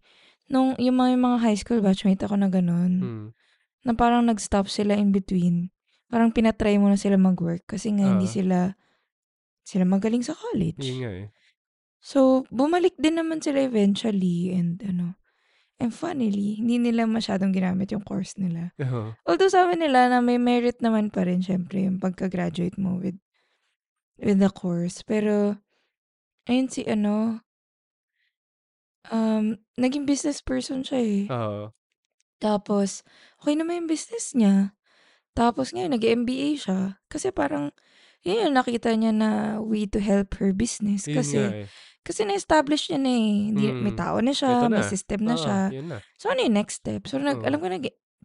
Nung yung mga, yung mga high school batchmate ako na ganun, Hmm. na parang nag-stop sila in between. Parang pinatry mo na sila mag-work kasi nga hindi sila, sila magaling sa Yun college. nga eh. So, bumalik din naman sila eventually and ano, and funnily, hindi nila masyadong ginamit yung course nila. Oo. Although sabi nila na may merit naman pa rin syempre yung pagka-graduate mo with with the course. Pero, ayun si ano, um, naging business person siya eh. Oo. Tapos, okay naman yung business niya. Tapos ngayon, nag-MBA siya. Kasi parang, yun yung nakita niya na way to help her business. Yun nga Kasi, eh. Kasi na-establish niya na eh. Hindi, May Mm. tao na Ito siya, may na. system na Oo, siya. yun na. So, ano yung next step? So, nag, Oo. alam ko, nag,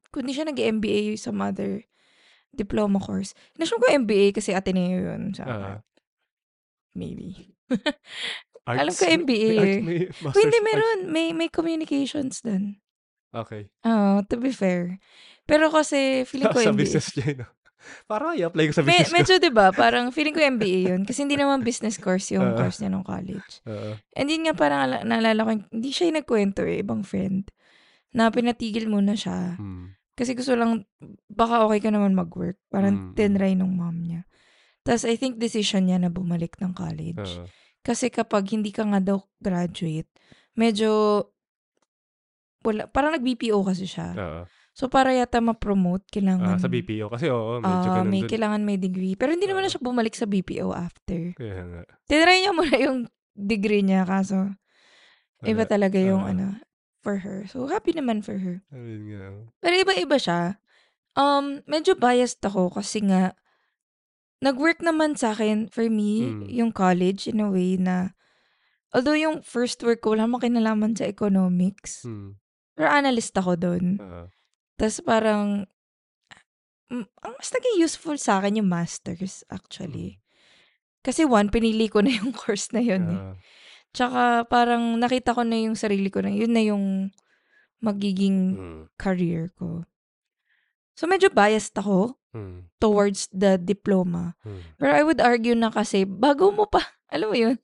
kung di siya nag-MBA sa mother diploma course. Nasyon ko MBA kasi Ateneo yun. Sa, Ah. maybe. Arts? Alam ko May- MBA May, arts, may master's hindi arts. meron, may, may communications dun. Okay. Oo, to be fair. Pero kasi feeling ko Sa MBA. business niya, 'no? Parang i-apply ko sa Me business ko. medyo 'di ba, parang feeling ko MBA 'yun kasi hindi naman business course yung Oo. course niya nung college. Oo. And yun nga parang ala naalala ko hindi siya yung nagkuwento, eh, ibang friend, na pinatigil muna siya Hmm. kasi gusto lang baka okey ka naman mag-work, parang Mm, mm. tinry nung mom niya. Ta's I think decision niya na bumalik ng college. Oo. Kasi kapag hindi ka nga daw graduate, medyo wala parang nag-BPO kasi siya. Oo. So, para yata ma-promote Ah, kailangan sa BPO kasi oo, medyo ah, gano'n may dun. kailangan may degree. Pero hindi naman na Oo. siya bumalik sa BPO after. Kaya nga. Tinry niya muna yung degree niya kaso iba Wala. talaga yung Oo. ano, for her. So, happy naman for her. Ayun nga. Pero iba-iba siya. Um, medyo biased ako kasi nga nag-work naman sa'kin, for me, Hmm. yung college in a way na although yung first work ko wala namang kinalaman sa economics, Hmm. pero analyst ako dun. Oo. Ta's parang hmm, ang mas naging useful sa'kin yung masters actually. Kasi one, pinili ko na yung course na yun, eh. Oo. Tsaka parang nakita ko na yung sarili ko na yun na yung magiging Hmm. career ko. So, medyo biased ako Hmm. towards the diploma. Hmm. Pero I would argue na kasi bago mo pa alam mo yun,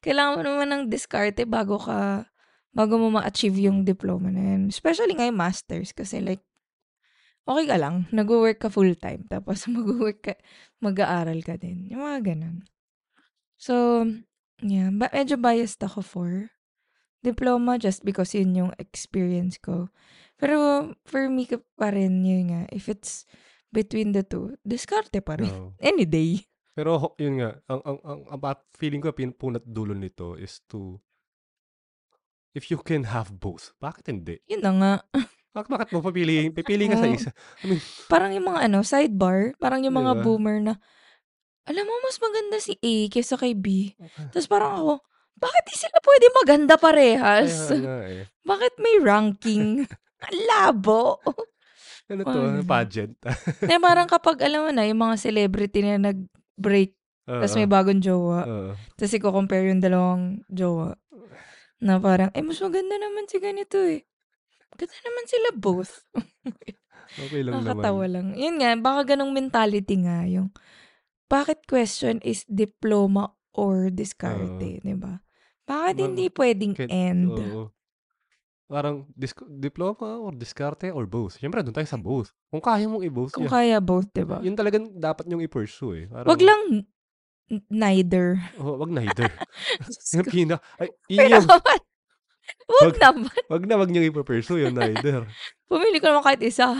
kailangan mo naman ng diskarte bago ka bago mo ma-achieve yung diploma na yun. Especially nga yung masters kasi like okey ka lang, nagwo-work ka full-time tapos magwo-work ka mag-aaral ka din, yung mga gano'n. So, yeah, ba medyo biased ako for diploma just because yun yung experience ko. Pero for me ka pa rin yun nga, if it's between the two, diskarte pa rin. Oo. Any day. Pero yun nga, ang ang ang ang feeling ko pin punot dulo nito is to if you can have both, bakit hindi? Yun na nga. Bak bakit mo papiliin pipili ka sa isa? I mean Parang yung mga ano, sidebar, parang yung mga ba? boomer na, alam mo mas maganda si A kaysa kay B. Tapos parang ako, bakit di sila pwede maganda parehas? nga, eh. Bakit may ranking? Labo. Ano 'to, gano'n. pageant? Na parang kapag alam mo na yung mga celebrity na nag-break ta's may Oo. bagong jowa, Oo. ta's iko-compare yung dalawang jowa, na parang, eh, mas maganda naman si ganito, eh. Maganda naman sila both. Okey lang Nakakatawa naman. lang. Yun nga, baka gano'ng mentality nga yung, bakit question is diploma or diskarte, 'di ba? Bakit Ma hindi puwedeng ket and? oo. Parang disk diploma or diskarte or both. Siyempre dun tayo sa both. Kung kaya mong i-both, Kung yeah. kaya both, 'di ba? Yun talagang dapat niyong i-pursue, eh. Wag Parang lang n neither. Oo, wag neither. Yung pina ay yun yung naman, wag wag naman. wag na wag niyong i-pu-pursue yung neither. Pumili ka naman kahit isa.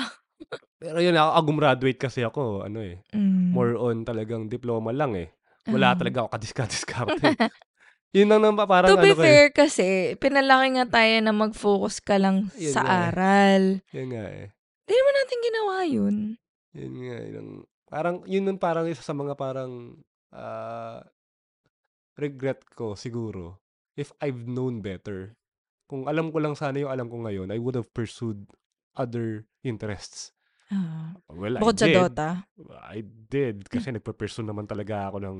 Pero yun, ako ah, gumraduate kasi ako ano, eh, Hmm. more on talagang diploma lang, eh. Wala Oo. talaga ako kadiska-diskarte. Yun lang naman parang To be ano ko, eh fair kasi, pinalaki nga tayo na mag-focus ka lang Yun sa nga, eh. aral. Yun nga, eh. Di naman natin ginawa yun. Yun nga, yun ang parang yun yung parang isa sa mga parang, ah, regret ko siguro, if I've known better. Kung alam ko lang sana yung alam ko ngayon, I would have pursued other interests. Oo. Well, I Bukod sa did. Dota? I did kasi nagpu-pursue naman talaga ako ng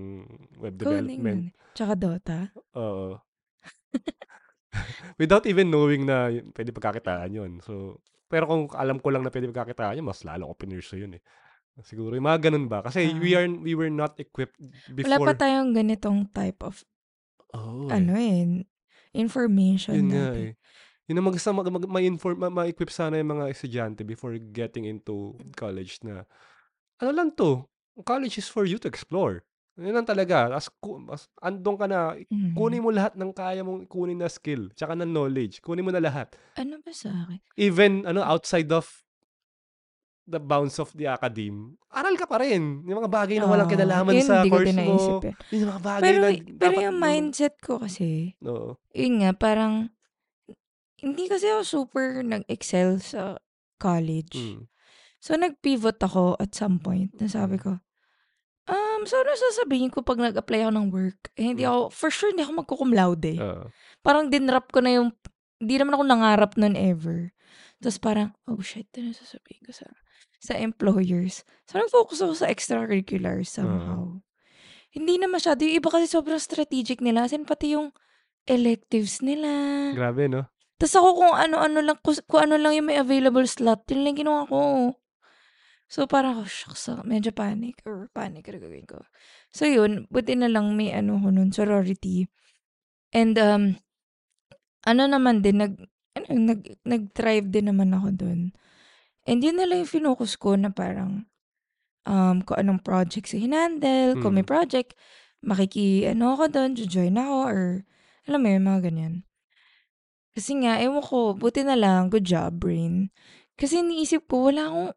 web development. nun, eh. Tsaka Dota? Oo. Without even knowing na yun puwede pagkakitaan yun. So, pero kung alam ko lang na puwede pagkakitaan yun, mas lalo ko pinursue yun, eh. Siguro yung mga gano'n ba? Kasi we Ah. are we were not equipped Wala pa before tayong ganitong type of Oo, ano, eh. eh, information Yun nga, dati. eh. Yun ang magsa mag mag ma-inform ma ma-equip sana yung mga estudyante before getting into college na, ano lang 'to, college is for you to explore. Yun lang talaga, as as andun ka na, Mhm. kunin mo lahat ng kaya mong kunin na skill, tsaka ng knowledge, kunin mo na lahat. Ano ba sa'kin? Even ano, outside of the bounds of the academe, aral ka pa rin. Yung mga bagay na walang Oo, kinalaman yun sa course mo. yung mga bagay Pero na pero dapat yung mindset ko kasi, Oo. yun nga parang, hindi kasi ako super nag-excel sa college. Hmm. So, nag-pivot ako at some point na sabi Hmm. ko, um, so ano sasabihin ko 'pag nag-apply ako ng work, eh, hindi Hmm. ako for sure hindi ako magko-cum laude. Oo. Parang dinrap ko na yung hindi naman ako nangarap nun ever. Tapos parang, oh shit, ano sasabihin ko sa sa employers? So, nag-focus ako sa extracurriculars somehow. Hindi na masyado, yung iba kasi sobrang strategic nila, as in pati yung electives nila. Grabe 'no? Tas ako kung ano-ano lang, kus kung ano lang yung may available slot, yun lang ginawa ko. So, parang ako, shucks, medyo panic or panic, ano gagawin ko? So, yun, buti na lang may ano ko nun, sorority. And, um, ano naman din, nag, ano, nag, nag-thrive din naman ako dun. And yun na lang yung finocus ko na parang, um, kung anong projects yung hinandle, kung may Mm. project, makiki, ano ako dun, join ako, or, alam mo yun, mga ganyan. Kasi nga, ewan ko, buti na lang, good job, brain. Kasi iniisip ko, wala akong,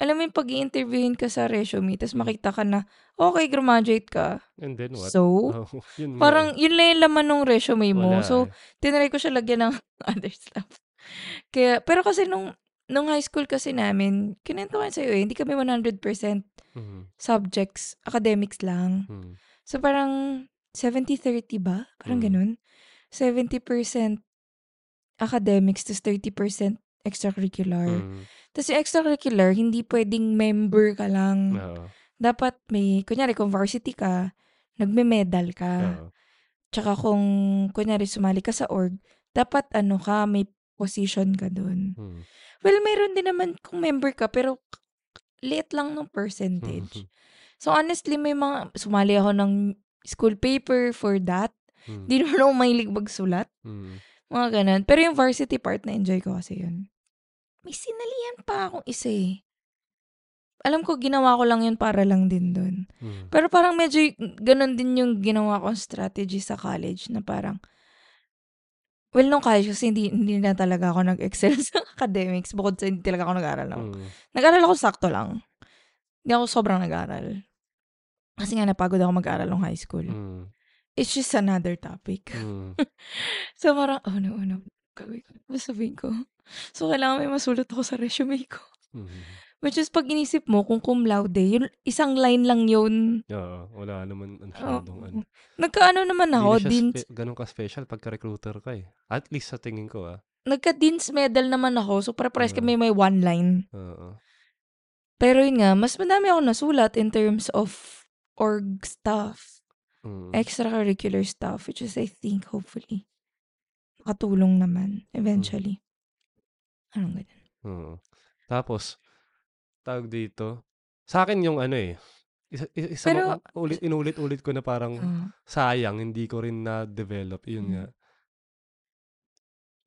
alam mo yung pag interviewin ka sa resume, tapos makita ka na, okay, graduate ka. And then what? So, Oh, yun nga eh. parang, yun lang yung laman ng resume mo. Wala So, eh. tinry ko siya lagyan ng other stuff. Kaya, pero kasi nung, nung high school kasi namin, kinento ko sa'yo eh, hindi kami 100% Mhm. subjects, academics lang. Mm. So, parang 70-30 ba? Parang Mm. ganun. 70% academics, tas 30% extracurricular. Mm. Tas yung extracurricular, hindi pwedeng member ka lang. Oo. Dapat may, kunyari, kung varsity ka, nagme-medal ka. Oo. Tsaka kung, kunyari, sumali ka sa org, dapat ano ka, may position ka dun. Mm. Well, meron din naman kung member ka, pero liit lang ng percentage. So, honestly, may mga, sumali ako ng school paper for that. Mm. Di naman ako mahilig magsulat. Mm. Mga ganun. Pero yung varsity part, na-enjoy ko kasi yun. May sinalihan pa akong isa eh. Alam ko, ginawa ko lang yun para lang din dun. Mm. Pero parang medyo y- ganun din yung ginawa kong strategy sa college na parang, well, nung college kasi hindi, hindi na talaga ako nag-excel sa academics bukod sa hindi talaga ako nag-aral. No? Mm. Nag-aral ako sakto lang. Hindi ako sobrang nag-aral. Kasi nga napagod ako mag-aral nung high school. Mm. It's just another topic. Mm. So parang, oh no, oh no. Gagawin ko. Sabihin ko? So kailangan may masulat ako sa resume ko. Mm. Which is pag inisip mo, kung cum laude, yun, isang line lang yun. Oo, wala naman Oo. masyadong ano. Nagkaano naman Hindi ako, na siya din, spe- ganun ka-special pagka recruiter ka eh. At least sa tingin ko ah. nagka-dean's medal naman ako. So pare-pares Oo. kami may one line. Oo. Pero yun nga, mas madami ako nasulat in terms of org stuff, Mm. extracurricular stuff, which is I think, hopefully, makatulong naman eventually. Anong ganun? Oo. Tapos, tawag dito, sa akin yung ano eh, isa, isa, Pero- ma- ulit, inulit-ulit ko na parang Ah. sayang, hindi ko rin na-develop. Yun Mm. nga.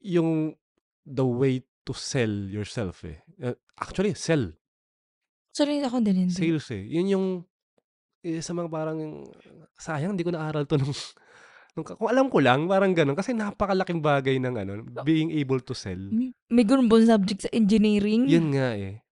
Yung the way to sell yourself eh. Uh, actually, sell. Sorry, ako din hindi. Sales eh. Yun yung isa mga parang sayang, hindi ko naaral to nung, nung kung alam ko lang, parang ganun. Kasi napakalaking bagay ng ano, being able to sell. M- May ganun bang subject sa engineering? Yun nga eh.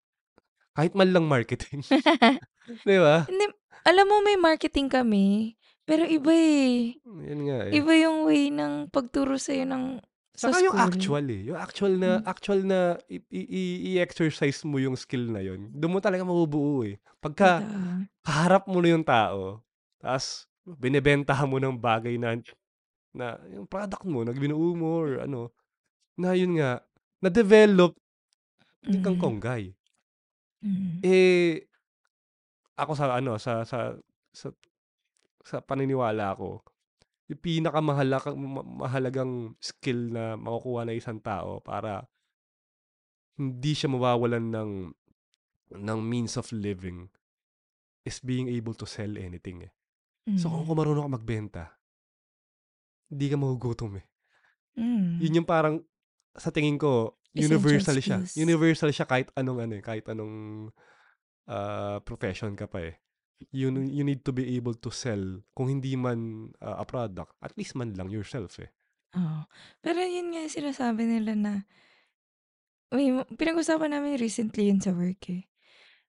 Kahit man lang marketing. Di ba? Hindi, alam mo may marketing kami, pero iba eh. Yun nga eh. Iba yung way ng pagturo sa'yo ng sa Saka yung school. actual eh. Yung actual na, Mm. actual na i-exercise mo yung skill na yun. Doon mo talaga mabubuo eh. Pagka Totoo. kaharap mo na yung tao, tapos binebentahan mo ng bagay na, na yung product mo, nagbinuo mo or ano, na yun nga, na-develop yung kang Mm. konggay. Mm. Eh, ako sa ano, sa, sa, sa, sa paniniwala ko, yung pinakamahalagang ma- mahalagang skill na makukuha ng isang tao para hindi siya mawawalan ng ng means of living is being able to sell anything eh. So kung Mm. marunong ka magbenta, hindi ka magugutom eh. Mm. Yun yung parang sa tingin ko universal siya. skills. Universal siya kahit anong ano eh, kahit anong ah, profession ka pa eh. You, you need to be able to sell kung hindi man ah, a product, at least man lang yourself eh. Oo. Pero yun nga yung sinasabi nila na, may, pinag-usapan namin recently yun sa work eh.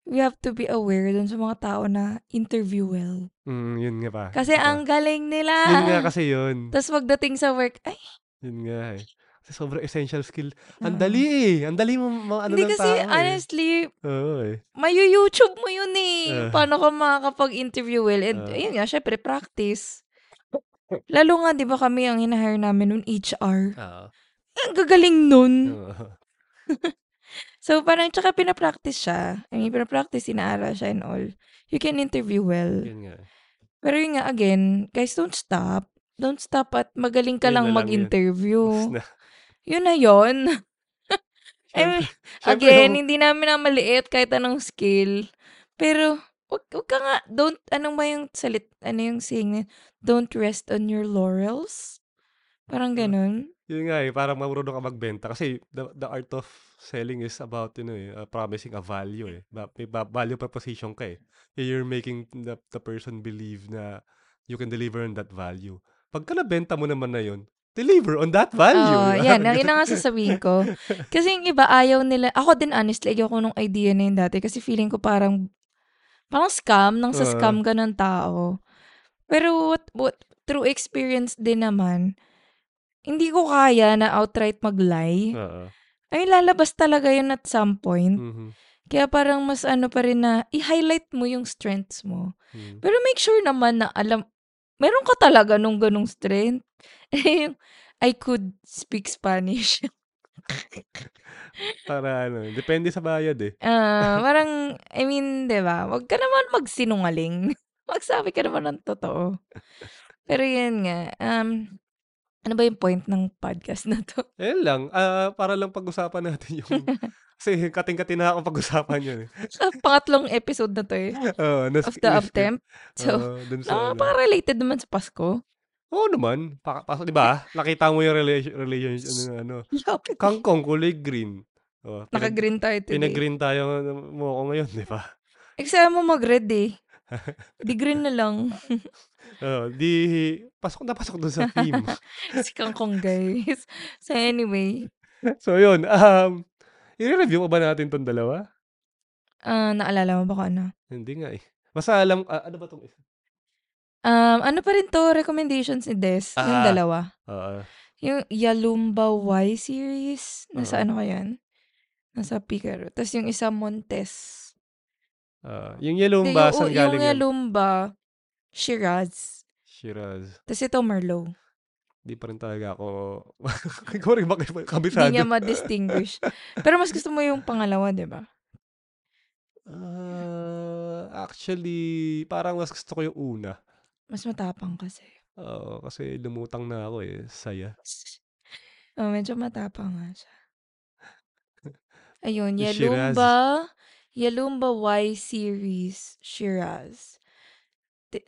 We have to be aware dun sa mga tao na interview well. Mm, yun nga pa. Kasi pa. ang galing nila. Yun nga kasi yun. Tapos pagdating sa work, ay, Yun nga eh. Kasi sobrang essential skill. Ang Oo. dali eh. Ang dali mo mga ano Hindi ng kasi, tao eh. honestly, Oo eh. mayu YouTube mo yun eh. Ah. Paano ka makakapag-interview well. And Ah. yun nga, syempre, practice. Lalo nga, di ba kami ang hinahire namin nun HR. Oo. Eh, Ang gagaling nun. Oo. So, parang, tsaka pinapractice siya. I mean, pinapractice, inaaral siya and all. You can interview well. Yun nga. eh. Pero yun nga, again, guys, don't stop. Don't stop at magaling ka Yun lang na lang yun. mag-interview. Na. Yun na yun. I mean, siyempre again, yung hindi namin minamaliit kahit anong skill. Pero, wag, wag ka nga, don't, ano ba yung salit, ano yung saying na, don't rest on your laurels? Parang Ah, ganun. yun nga eh, parang marunong ka magbenta kasi the the art of selling is about, you know, eh, uh, promising a value eh. Ba may ba value proposition ka eh. You're making the the person believe na you can deliver on that value. Pagka nabenta mo naman na yun, deliver on that value, ba? yan. Ang yun na nga sasabihin ko. Kasi yung iba, ayaw nila. Ako din, honestly, ayoko nung idea na yun dati. Kasi feeling ko parang, parang scam, nang sa scam ka ng tao. Pero what, what, through experience din naman, hindi ko kaya na outright mag-lie. Oo. Ay, lalabas talaga yun at some point. Mhm. Kaya parang mas ano pa rin na, i-highlight mo yung strengths mo. Mm. Pero make sure naman na alam, meron ka talaga nung ganong strength. Yung, I could speak Spanish. Para ano, depende sa bayad eh. Ah, parang, I mean, di ba? Huwag ka naman magsinungaling. Magsabi ka naman ng totoo. Pero yun nga, um, ano ba yung point ng podcast na to? Ayun lang, ah, para lang pag-usapan natin yung kasi kating-kati na ako pag-usapan yun eh. Sa pangatlong episode na to eh. Oo, nas Of the uptemp. So, Oo, dun sa ano. nakapaka-related naman sa Pasko. Oo naman. Pa, pa, di ba? Nakita mo yung relation, ano, ano, kangkong kulay green. Oh, pinag, Naka-green tayo today. pinag-green tayo mo ako ngayon, di ba? Eksaya mo mag-red eh. Di green na lang. Oh, di pasok na pasok dun sa theme. si Kangkong guys. So anyway, so yun, um, i-review pa ba natin tong dalawa? ah naalala mo ba kung ano? Hindi nga eh. Basta alam, ah, ano ba tong isa? Um, ano pa rin to, recommendations ni Des, yung Ah. dalawa. Oo. Yung Yalumba Y series, nasa Oo. ano ka yan? Nasa Picaro. Tapos yung isa Montes. Ah, yung yellow Hindi, ba, yung, saan yung galing yan? Yalumba, Shiraz. Shiraz. Tapos ito Merlot. Di pa rin talaga ako, ikaw rin bakit Hindi kabisado? niya ma-distinguish. Pero mas gusto mo yung pangalawa, di ba? Ah, actually, parang mas gusto ko yung una. Mas matapang kasi. Oo, kasi lumutang na ako eh, saya. Oh, medyo matapang nga siya. Ayun, Shiraz. Yalumba, Yalumba Y series, Shiraz. Ti-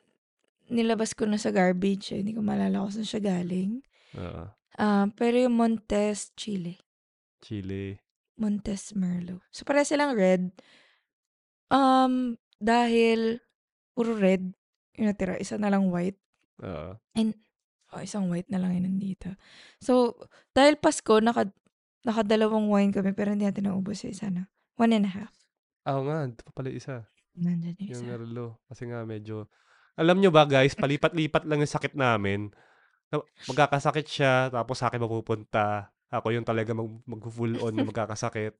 nilabas ko na sa garbage eh. Hindi ko maalala kung saan siya galing. Oo, Ah, pero yung Montes, Chile. Chile. Montes Merlot. So, pare silang red. Um, dahil puro red yung natira. Isa na lang white. Oo. And, oh, isang white na lang yun nandito. So, dahil Pasko, naka, nakadalawang wine kami, pero hindi natin naubos yung isa na. One and a half. ako nga, ito pa pala isa. Nandyan yung Yung isa. Merlot. Kasi nga medyo, alam nyo ba guys, palipat-lipat lang yung sakit namin. Na- Magkakasakit siya, tapos sa akin mapupunta. Ako yung talaga mag, mag-full on na magkakasakit.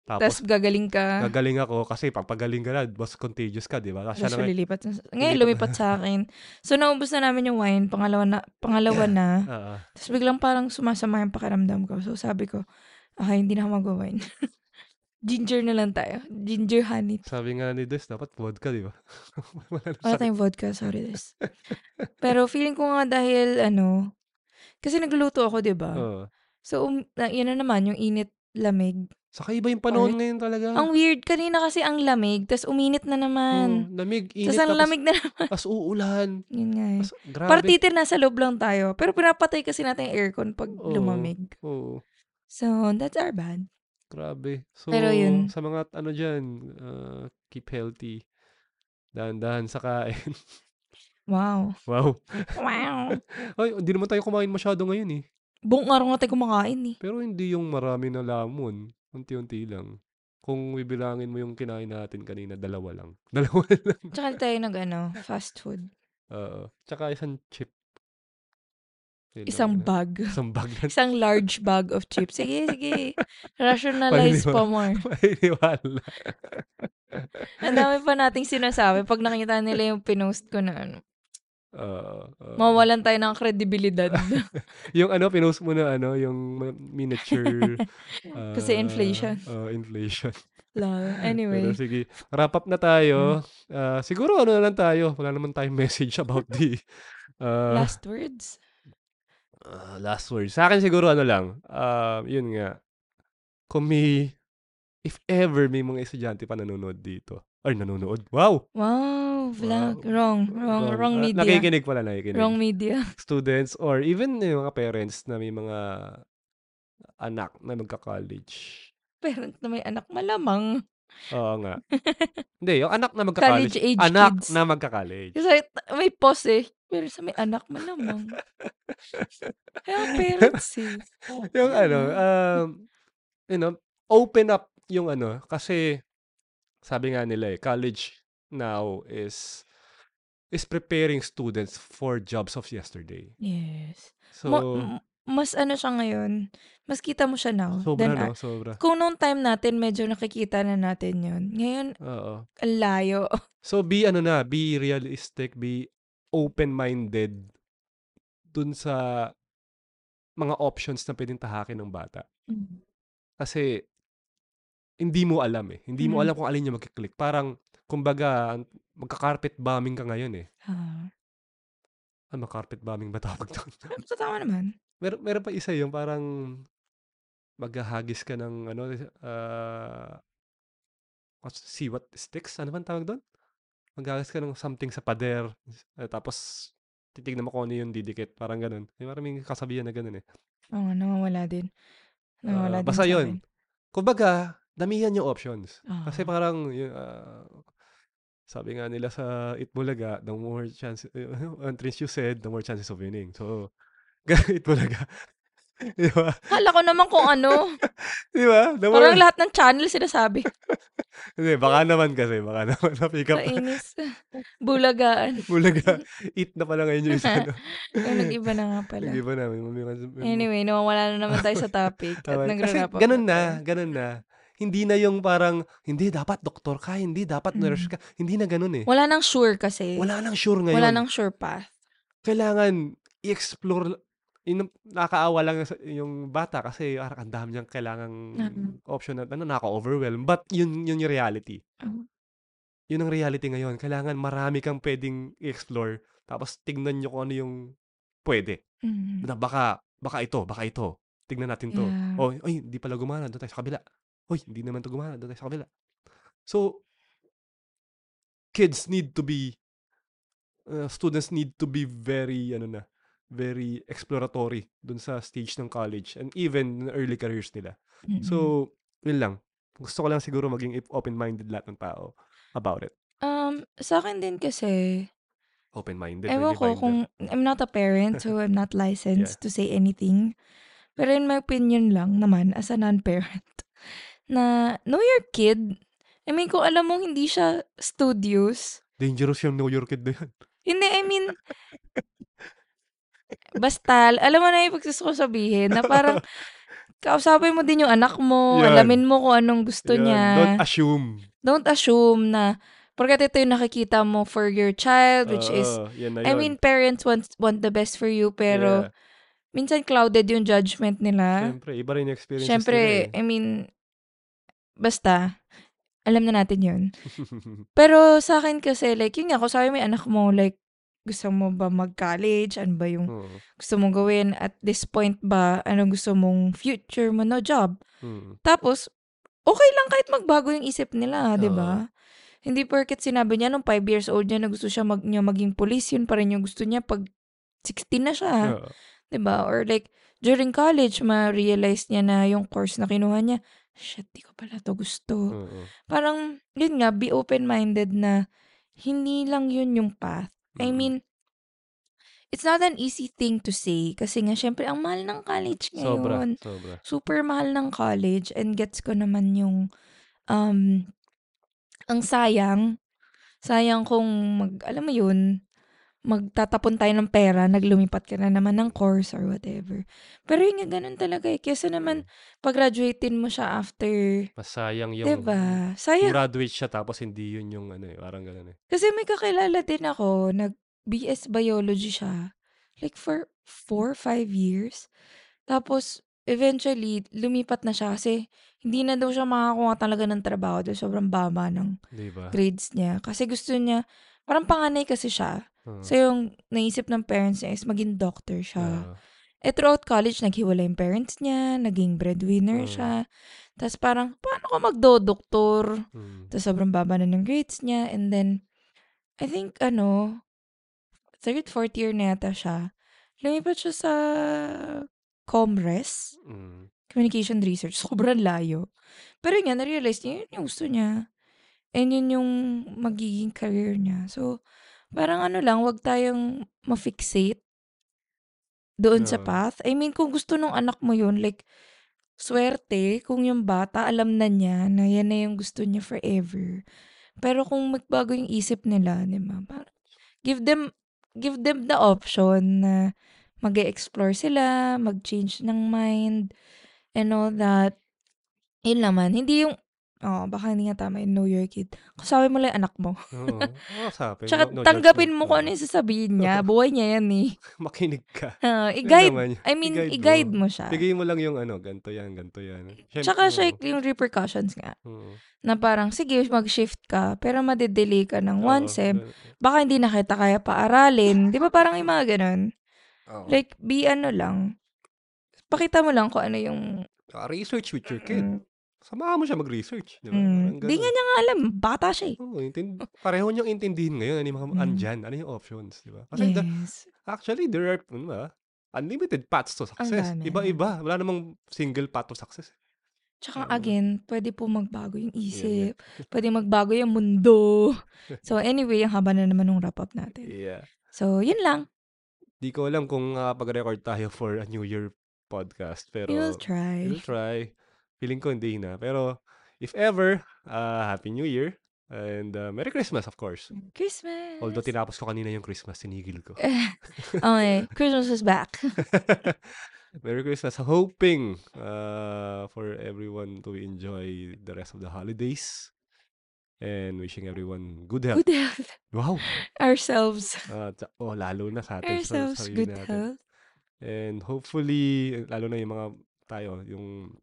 Tapos Tapos, gagaling ka. gagaling ako kasi pag pagaling ka na, mas contagious ka, di ba? Tapos siya na, lilipat. na- Ngayon, lumipat sa akin. So, naubos na namin yung wine. Pangalawa na. Pangalawa na. Oo. Tapos biglang parang sumasama yung pakiramdam ko. So, sabi ko, okay, hindi na ako mag-wine. Ginger na lang tayo. Ginger honey. sabi nga ni Des, dapat vodka, di ba? Wala tayong vodka, sorry this. Pero feeling ko nga dahil ano, kasi nagluluto ako, di ba? Oo. So, um, na, yun na naman, yung init, lamig. Saka iba yung panahon Part. ngayon talaga. Ang weird, kanina kasi ang lamig, tas uminit na naman. lamig, init, Tas ang tapos, lamig na naman. tas uulan. Yun nga eh. Tas, grabe. Partitir, nasa loob lang tayo. Pero pinapatay kasi natin yung aircon pag Oo. lumamig. Oo, So, that's our bad. grabe. So, Pero yun. sa mga ano dyan, uh, keep healthy. Dahan-dahan sa kain. Wow. wow. Wow. Ay, hindi naman tayo kumain masyado ngayon eh. Buong araw nga tayo kumakain eh. Pero hindi yung marami na lamon. Unti-unti lang. Kung bibilangin mo yung kinain natin kanina, dalawa lang. Dalawa lang. Tsaka tayo nag ano, fast food. Oo. Tsaka isang chip. Yun lang, Isang ano. bag. Isang bag lang. Isang large bag of chips. Sige, sige. Rationalize pa more. Maniniwala. Ang dami pa nating sinasabi pag nakita nila yung pinost ko na ano. Oo, oo. Mawalan tayo ng kredibilidad. yung ano, pinost mo na ano, yung miniature. Kasi ah, inflation. oo, inflation. Pero Anyway. sige, wrap up na tayo. Ah, siguro ano na lang tayo, wala naman tayong message about the ah, Last words? Ah, last words. Sa akin siguro ano lang, ah, yun nga, kung may if ever may mga estudyante pa nanonood dito ay nanonood, wow! Wow, vlog. Wow. Wrong, wrong, Wrong. wrong Ah, media. nakikinig pala, nakikinig. Wrong media. Students or even yung mga parents na may mga anak na magka-college. Parent na may anak, malamang. Oo nga. Hindi, yung anak na magka-college. College age Anak kids. na magka-college. Kasi may pause eh. Pero sa may anak, malamang. Kaya parents eh. yung ano, um, you know, open up yung ano, kasi sabi nga nila eh, college now is is preparing students for jobs of yesterday. Yes. So, Mo- m- mas ano siya ngayon, mas kita mo siya now. sobra than no, sobra. kung noong time natin, medyo nakikita na natin yun. Ngayon, Oo. ang layo. So be ano na, be realistic, be open-minded dun sa mga options na pwedeng tahakin ng bata. Kasi hindi mo alam eh. Hindi mo Mm. alam kung alin yung magkiklik. Parang, kumbaga, magka-carpet bombing ka ngayon eh. Ah. Ano, carpet bombing ba tawag doon? Tama naman. meron, meron pa isa yung parang maghahagis ka ng ano, uh, see what sticks? Ano bang tawag doon? Maghahagis ka ng something sa pader. eh, tapos, titignan mo kung ano yung didikit. Parang ganun. May maraming kasabihan na ganun eh. Oo, nawawala din. Nawawala Ah, din basta yun. Kumbaga, damihan yung options. Kasi Ah. parang, ah, sabi nga nila sa Itbulaga, the more chance, entrance you said, the more chances of winning. So, Itbulaga. Di ba? Kala ko naman kung ano. Di ba? The more, Parang lahat ng channel sinasabi. hindi, baka naman kasi, baka naman na-pick up. Kainis. Bulagaan. Bulaga, eat na pala ngayon yung isa. No? Nag-iba na nga pala. Nag-iba na. Anyway, nawawala na naman tayo sa topic. At nagre-wrap up ganun na ganun na. Hindi na yung parang, hindi, dapat doktor ka, hindi, dapat nurse Mm. ka. Hindi na ganun eh. Wala nang sure kasi. Wala nang sure ngayon. Wala nang sure path. Kailangan i-explore, yun, nakakaawa lang yung bata kasi parang ang dami niyang kailangang Mm. option na ano, nakaka-overwhelm. But yun, yun yung reality. Oh. Yun ang reality ngayon. Kailangan marami kang pwedeng i-explore. Tapos tignan nyo kung ano yung pwede. Mm. Na baka, baka ito, baka ito. Tignan natin to. Yeah. Oh, ay, hindi pala gumana. Doon tayo sa kabila. Hoy, hindi naman to gumana. Doon tayo sa kabila. So, kids need to be, uh, students need to be very, ano na, very exploratory dun sa stage ng college and even early careers nila. Mm-mm. So, yun lang. Gusto ko lang siguro maging if- open-minded lahat ng tao about it. um, sa akin din kasi, Open-minded. ewan ko kung, I'm not a parent, so I'm not licensed to say anything. Pero in my opinion lang naman, as a non-parent, na know your kid. I mean, kung alam mong hindi siya studious, Dangerous yung New York kid na yan. Hindi, I mean, basta, alam mo na yung gusto ko sabihin, na parang, kausapin mo din yung anak mo, Yan. alamin mo kung anong gusto Yan. niya. Don't assume. Don't assume na, porkat ito yung nakikita mo for your child, which is, yan na I yun. mean, parents want, want the best for you, pero, Yeah. minsan clouded yung judgment nila. Siyempre, iba rin yung experiences Siyempre, nila I mean, basta, alam na natin yun. Pero sa akin kasi, like, yun nga, kung sabi yung anak mo, like, gusto mo ba mag-college? Ano ba yung Oo. gusto mong gawin? At this point ba, ano gusto mong future mo, no job? Mm. Tapos, okay lang kahit magbago yung isip nila, di Oo. ba? Hindi porket sinabi niya nung 5 years old niya na gusto siya mag, niya maging police, yun pa rin yung gusto niya pag 16 na siya. Oo. 'di ba? Or like, during college, ma-realize niya na yung course na kinuha niya, shit, di ko pala to gusto. Oo. Parang, yun nga, be open-minded na hindi lang yun yung path. I Mm. mean, it's not an easy thing to say kasi nga, syempre, ang mahal ng college Sobra, ngayon. sobra. Super mahal ng college and gets ko naman yung, um, ang sayang, sayang kung mag, alam mo yun, magtatapon tayo ng pera, naglumipat ka na naman ng course or whatever. Pero yun nga, ganun talaga eh. Kesa naman, pag-graduatein mo siya after, Mas sayang yung diba? Sayang. graduate siya tapos hindi yun yung ano eh, parang ganun eh. Kasi may kakilala din ako, nag-BS Biology siya. Like for four, five years. Tapos, eventually, lumipat na siya kasi hindi na daw siya makakuha talaga ng trabaho dahil sobrang baba ng Di ba? grades niya. Kasi gusto niya, parang panganay kasi siya. Oo. So, yung naisip ng parents niya is maging doctor siya. Oo. Eh, throughout college, naghiwalay yung parents niya, naging breadwinner Mm. siya. Tapos parang, paano ka magdo-doktor? Mm. Tapos sobrang baba na ng grades niya. And then, I think, ano, third, fourth year na yata siya. Lumipat siya sa Comres, Mm. Communication Research. Sobrang layo. Pero yun nga, na-realize niya, yun yung gusto niya. And yun yung magiging career niya. So, parang ano lang, wag tayong ma-fixate doon sa Oo. path. I mean, kung gusto nung anak mo yun, like, swerte kung yung bata alam na niya na yan na yung gusto niya forever. Pero kung magbago yung isip nila, di ba? Parang, give them, give them the option na mag explore sila, mag-change ng mind, and all that. Yun naman. Hindi yung, oh, baka hindi nga tama yung know your kid. Kasabi mo lang yung anak mo. Oo. Oo, sabi. Tsaka No, no tanggapin judgment. mo kung ano Oo. yung sasabihin niya. Buhay niya yan eh. Makinig ka. Yun i-guide. I mean, I-guide mo. i-guide mo siya. Bigay mo lang yung ano, ganto yan, ganto yan. Siyempre, Tsaka siya oo. yung repercussions nga. Oo. Na parang, sige, mag-shift ka, pero madedelay ka ng one Oo, sem. Baka hindi na kita kaya paaralin. Di ba parang yung mga ganun? Oo. Like, be ano lang. Pakita mo lang kung ano yung... Ah, research with your kid. Mm, Samahan mo siya mag-research. Di ba? mm. Di nga niya nga alam. Bata siya eh. Oo, intin- pareho niyang intindihin ngayon ano yung mga Mm. andyan, ano yung options, di ba? Kasi the- Yes. actually, there are, ano ba, unlimited paths to success. Iba-iba. Wala namang single path to success. Tsaka Tama. again, pwede po magbago yung isip. Pwede magbago yung mundo. So anyway, ang haba na naman ng wrap-up natin. Yeah. So, yun lang. Di ko alam kung makapag-record tayo for a New Year podcast. Pero, We'll try. we'll try. Feeling ko hindi na. Pero, if ever, uh, Happy New Year. And uh, Merry Christmas, of course. Christmas! Although tinapos ko kanina yung Christmas, sinigil ko. okay, Christmas is back. Merry Christmas. Hoping uh, for everyone to enjoy the rest of the holidays. And wishing everyone good health. Good health. Wow! Ourselves. Uh, oh, lalo na sa atin. Sa Ourselves, sarili good natin. health. And hopefully, lalo na yung mga tayo, yung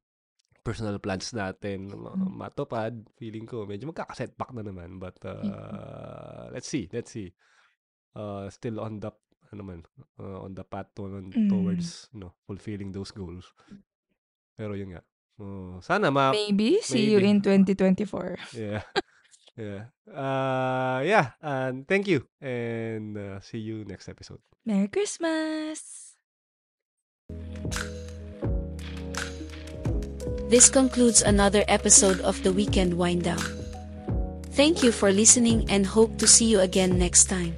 personal plans natin ma- Mm. matupad, feeling ko, medyo magkakasetback na naman. But, uh, let's see, let's see. Uh, still on the, ano man, uh, on the path to, Mm. towards, you know, fulfilling those goals. Pero yun nga. Uh, sana ma, Maybe, see you in 2024. yeah. Yeah. Uh, yeah. And thank you. And uh, see you next episode. Merry Christmas! This concludes another episode of the Weekend Wind Down. Thank you for listening and hope to see you again next time.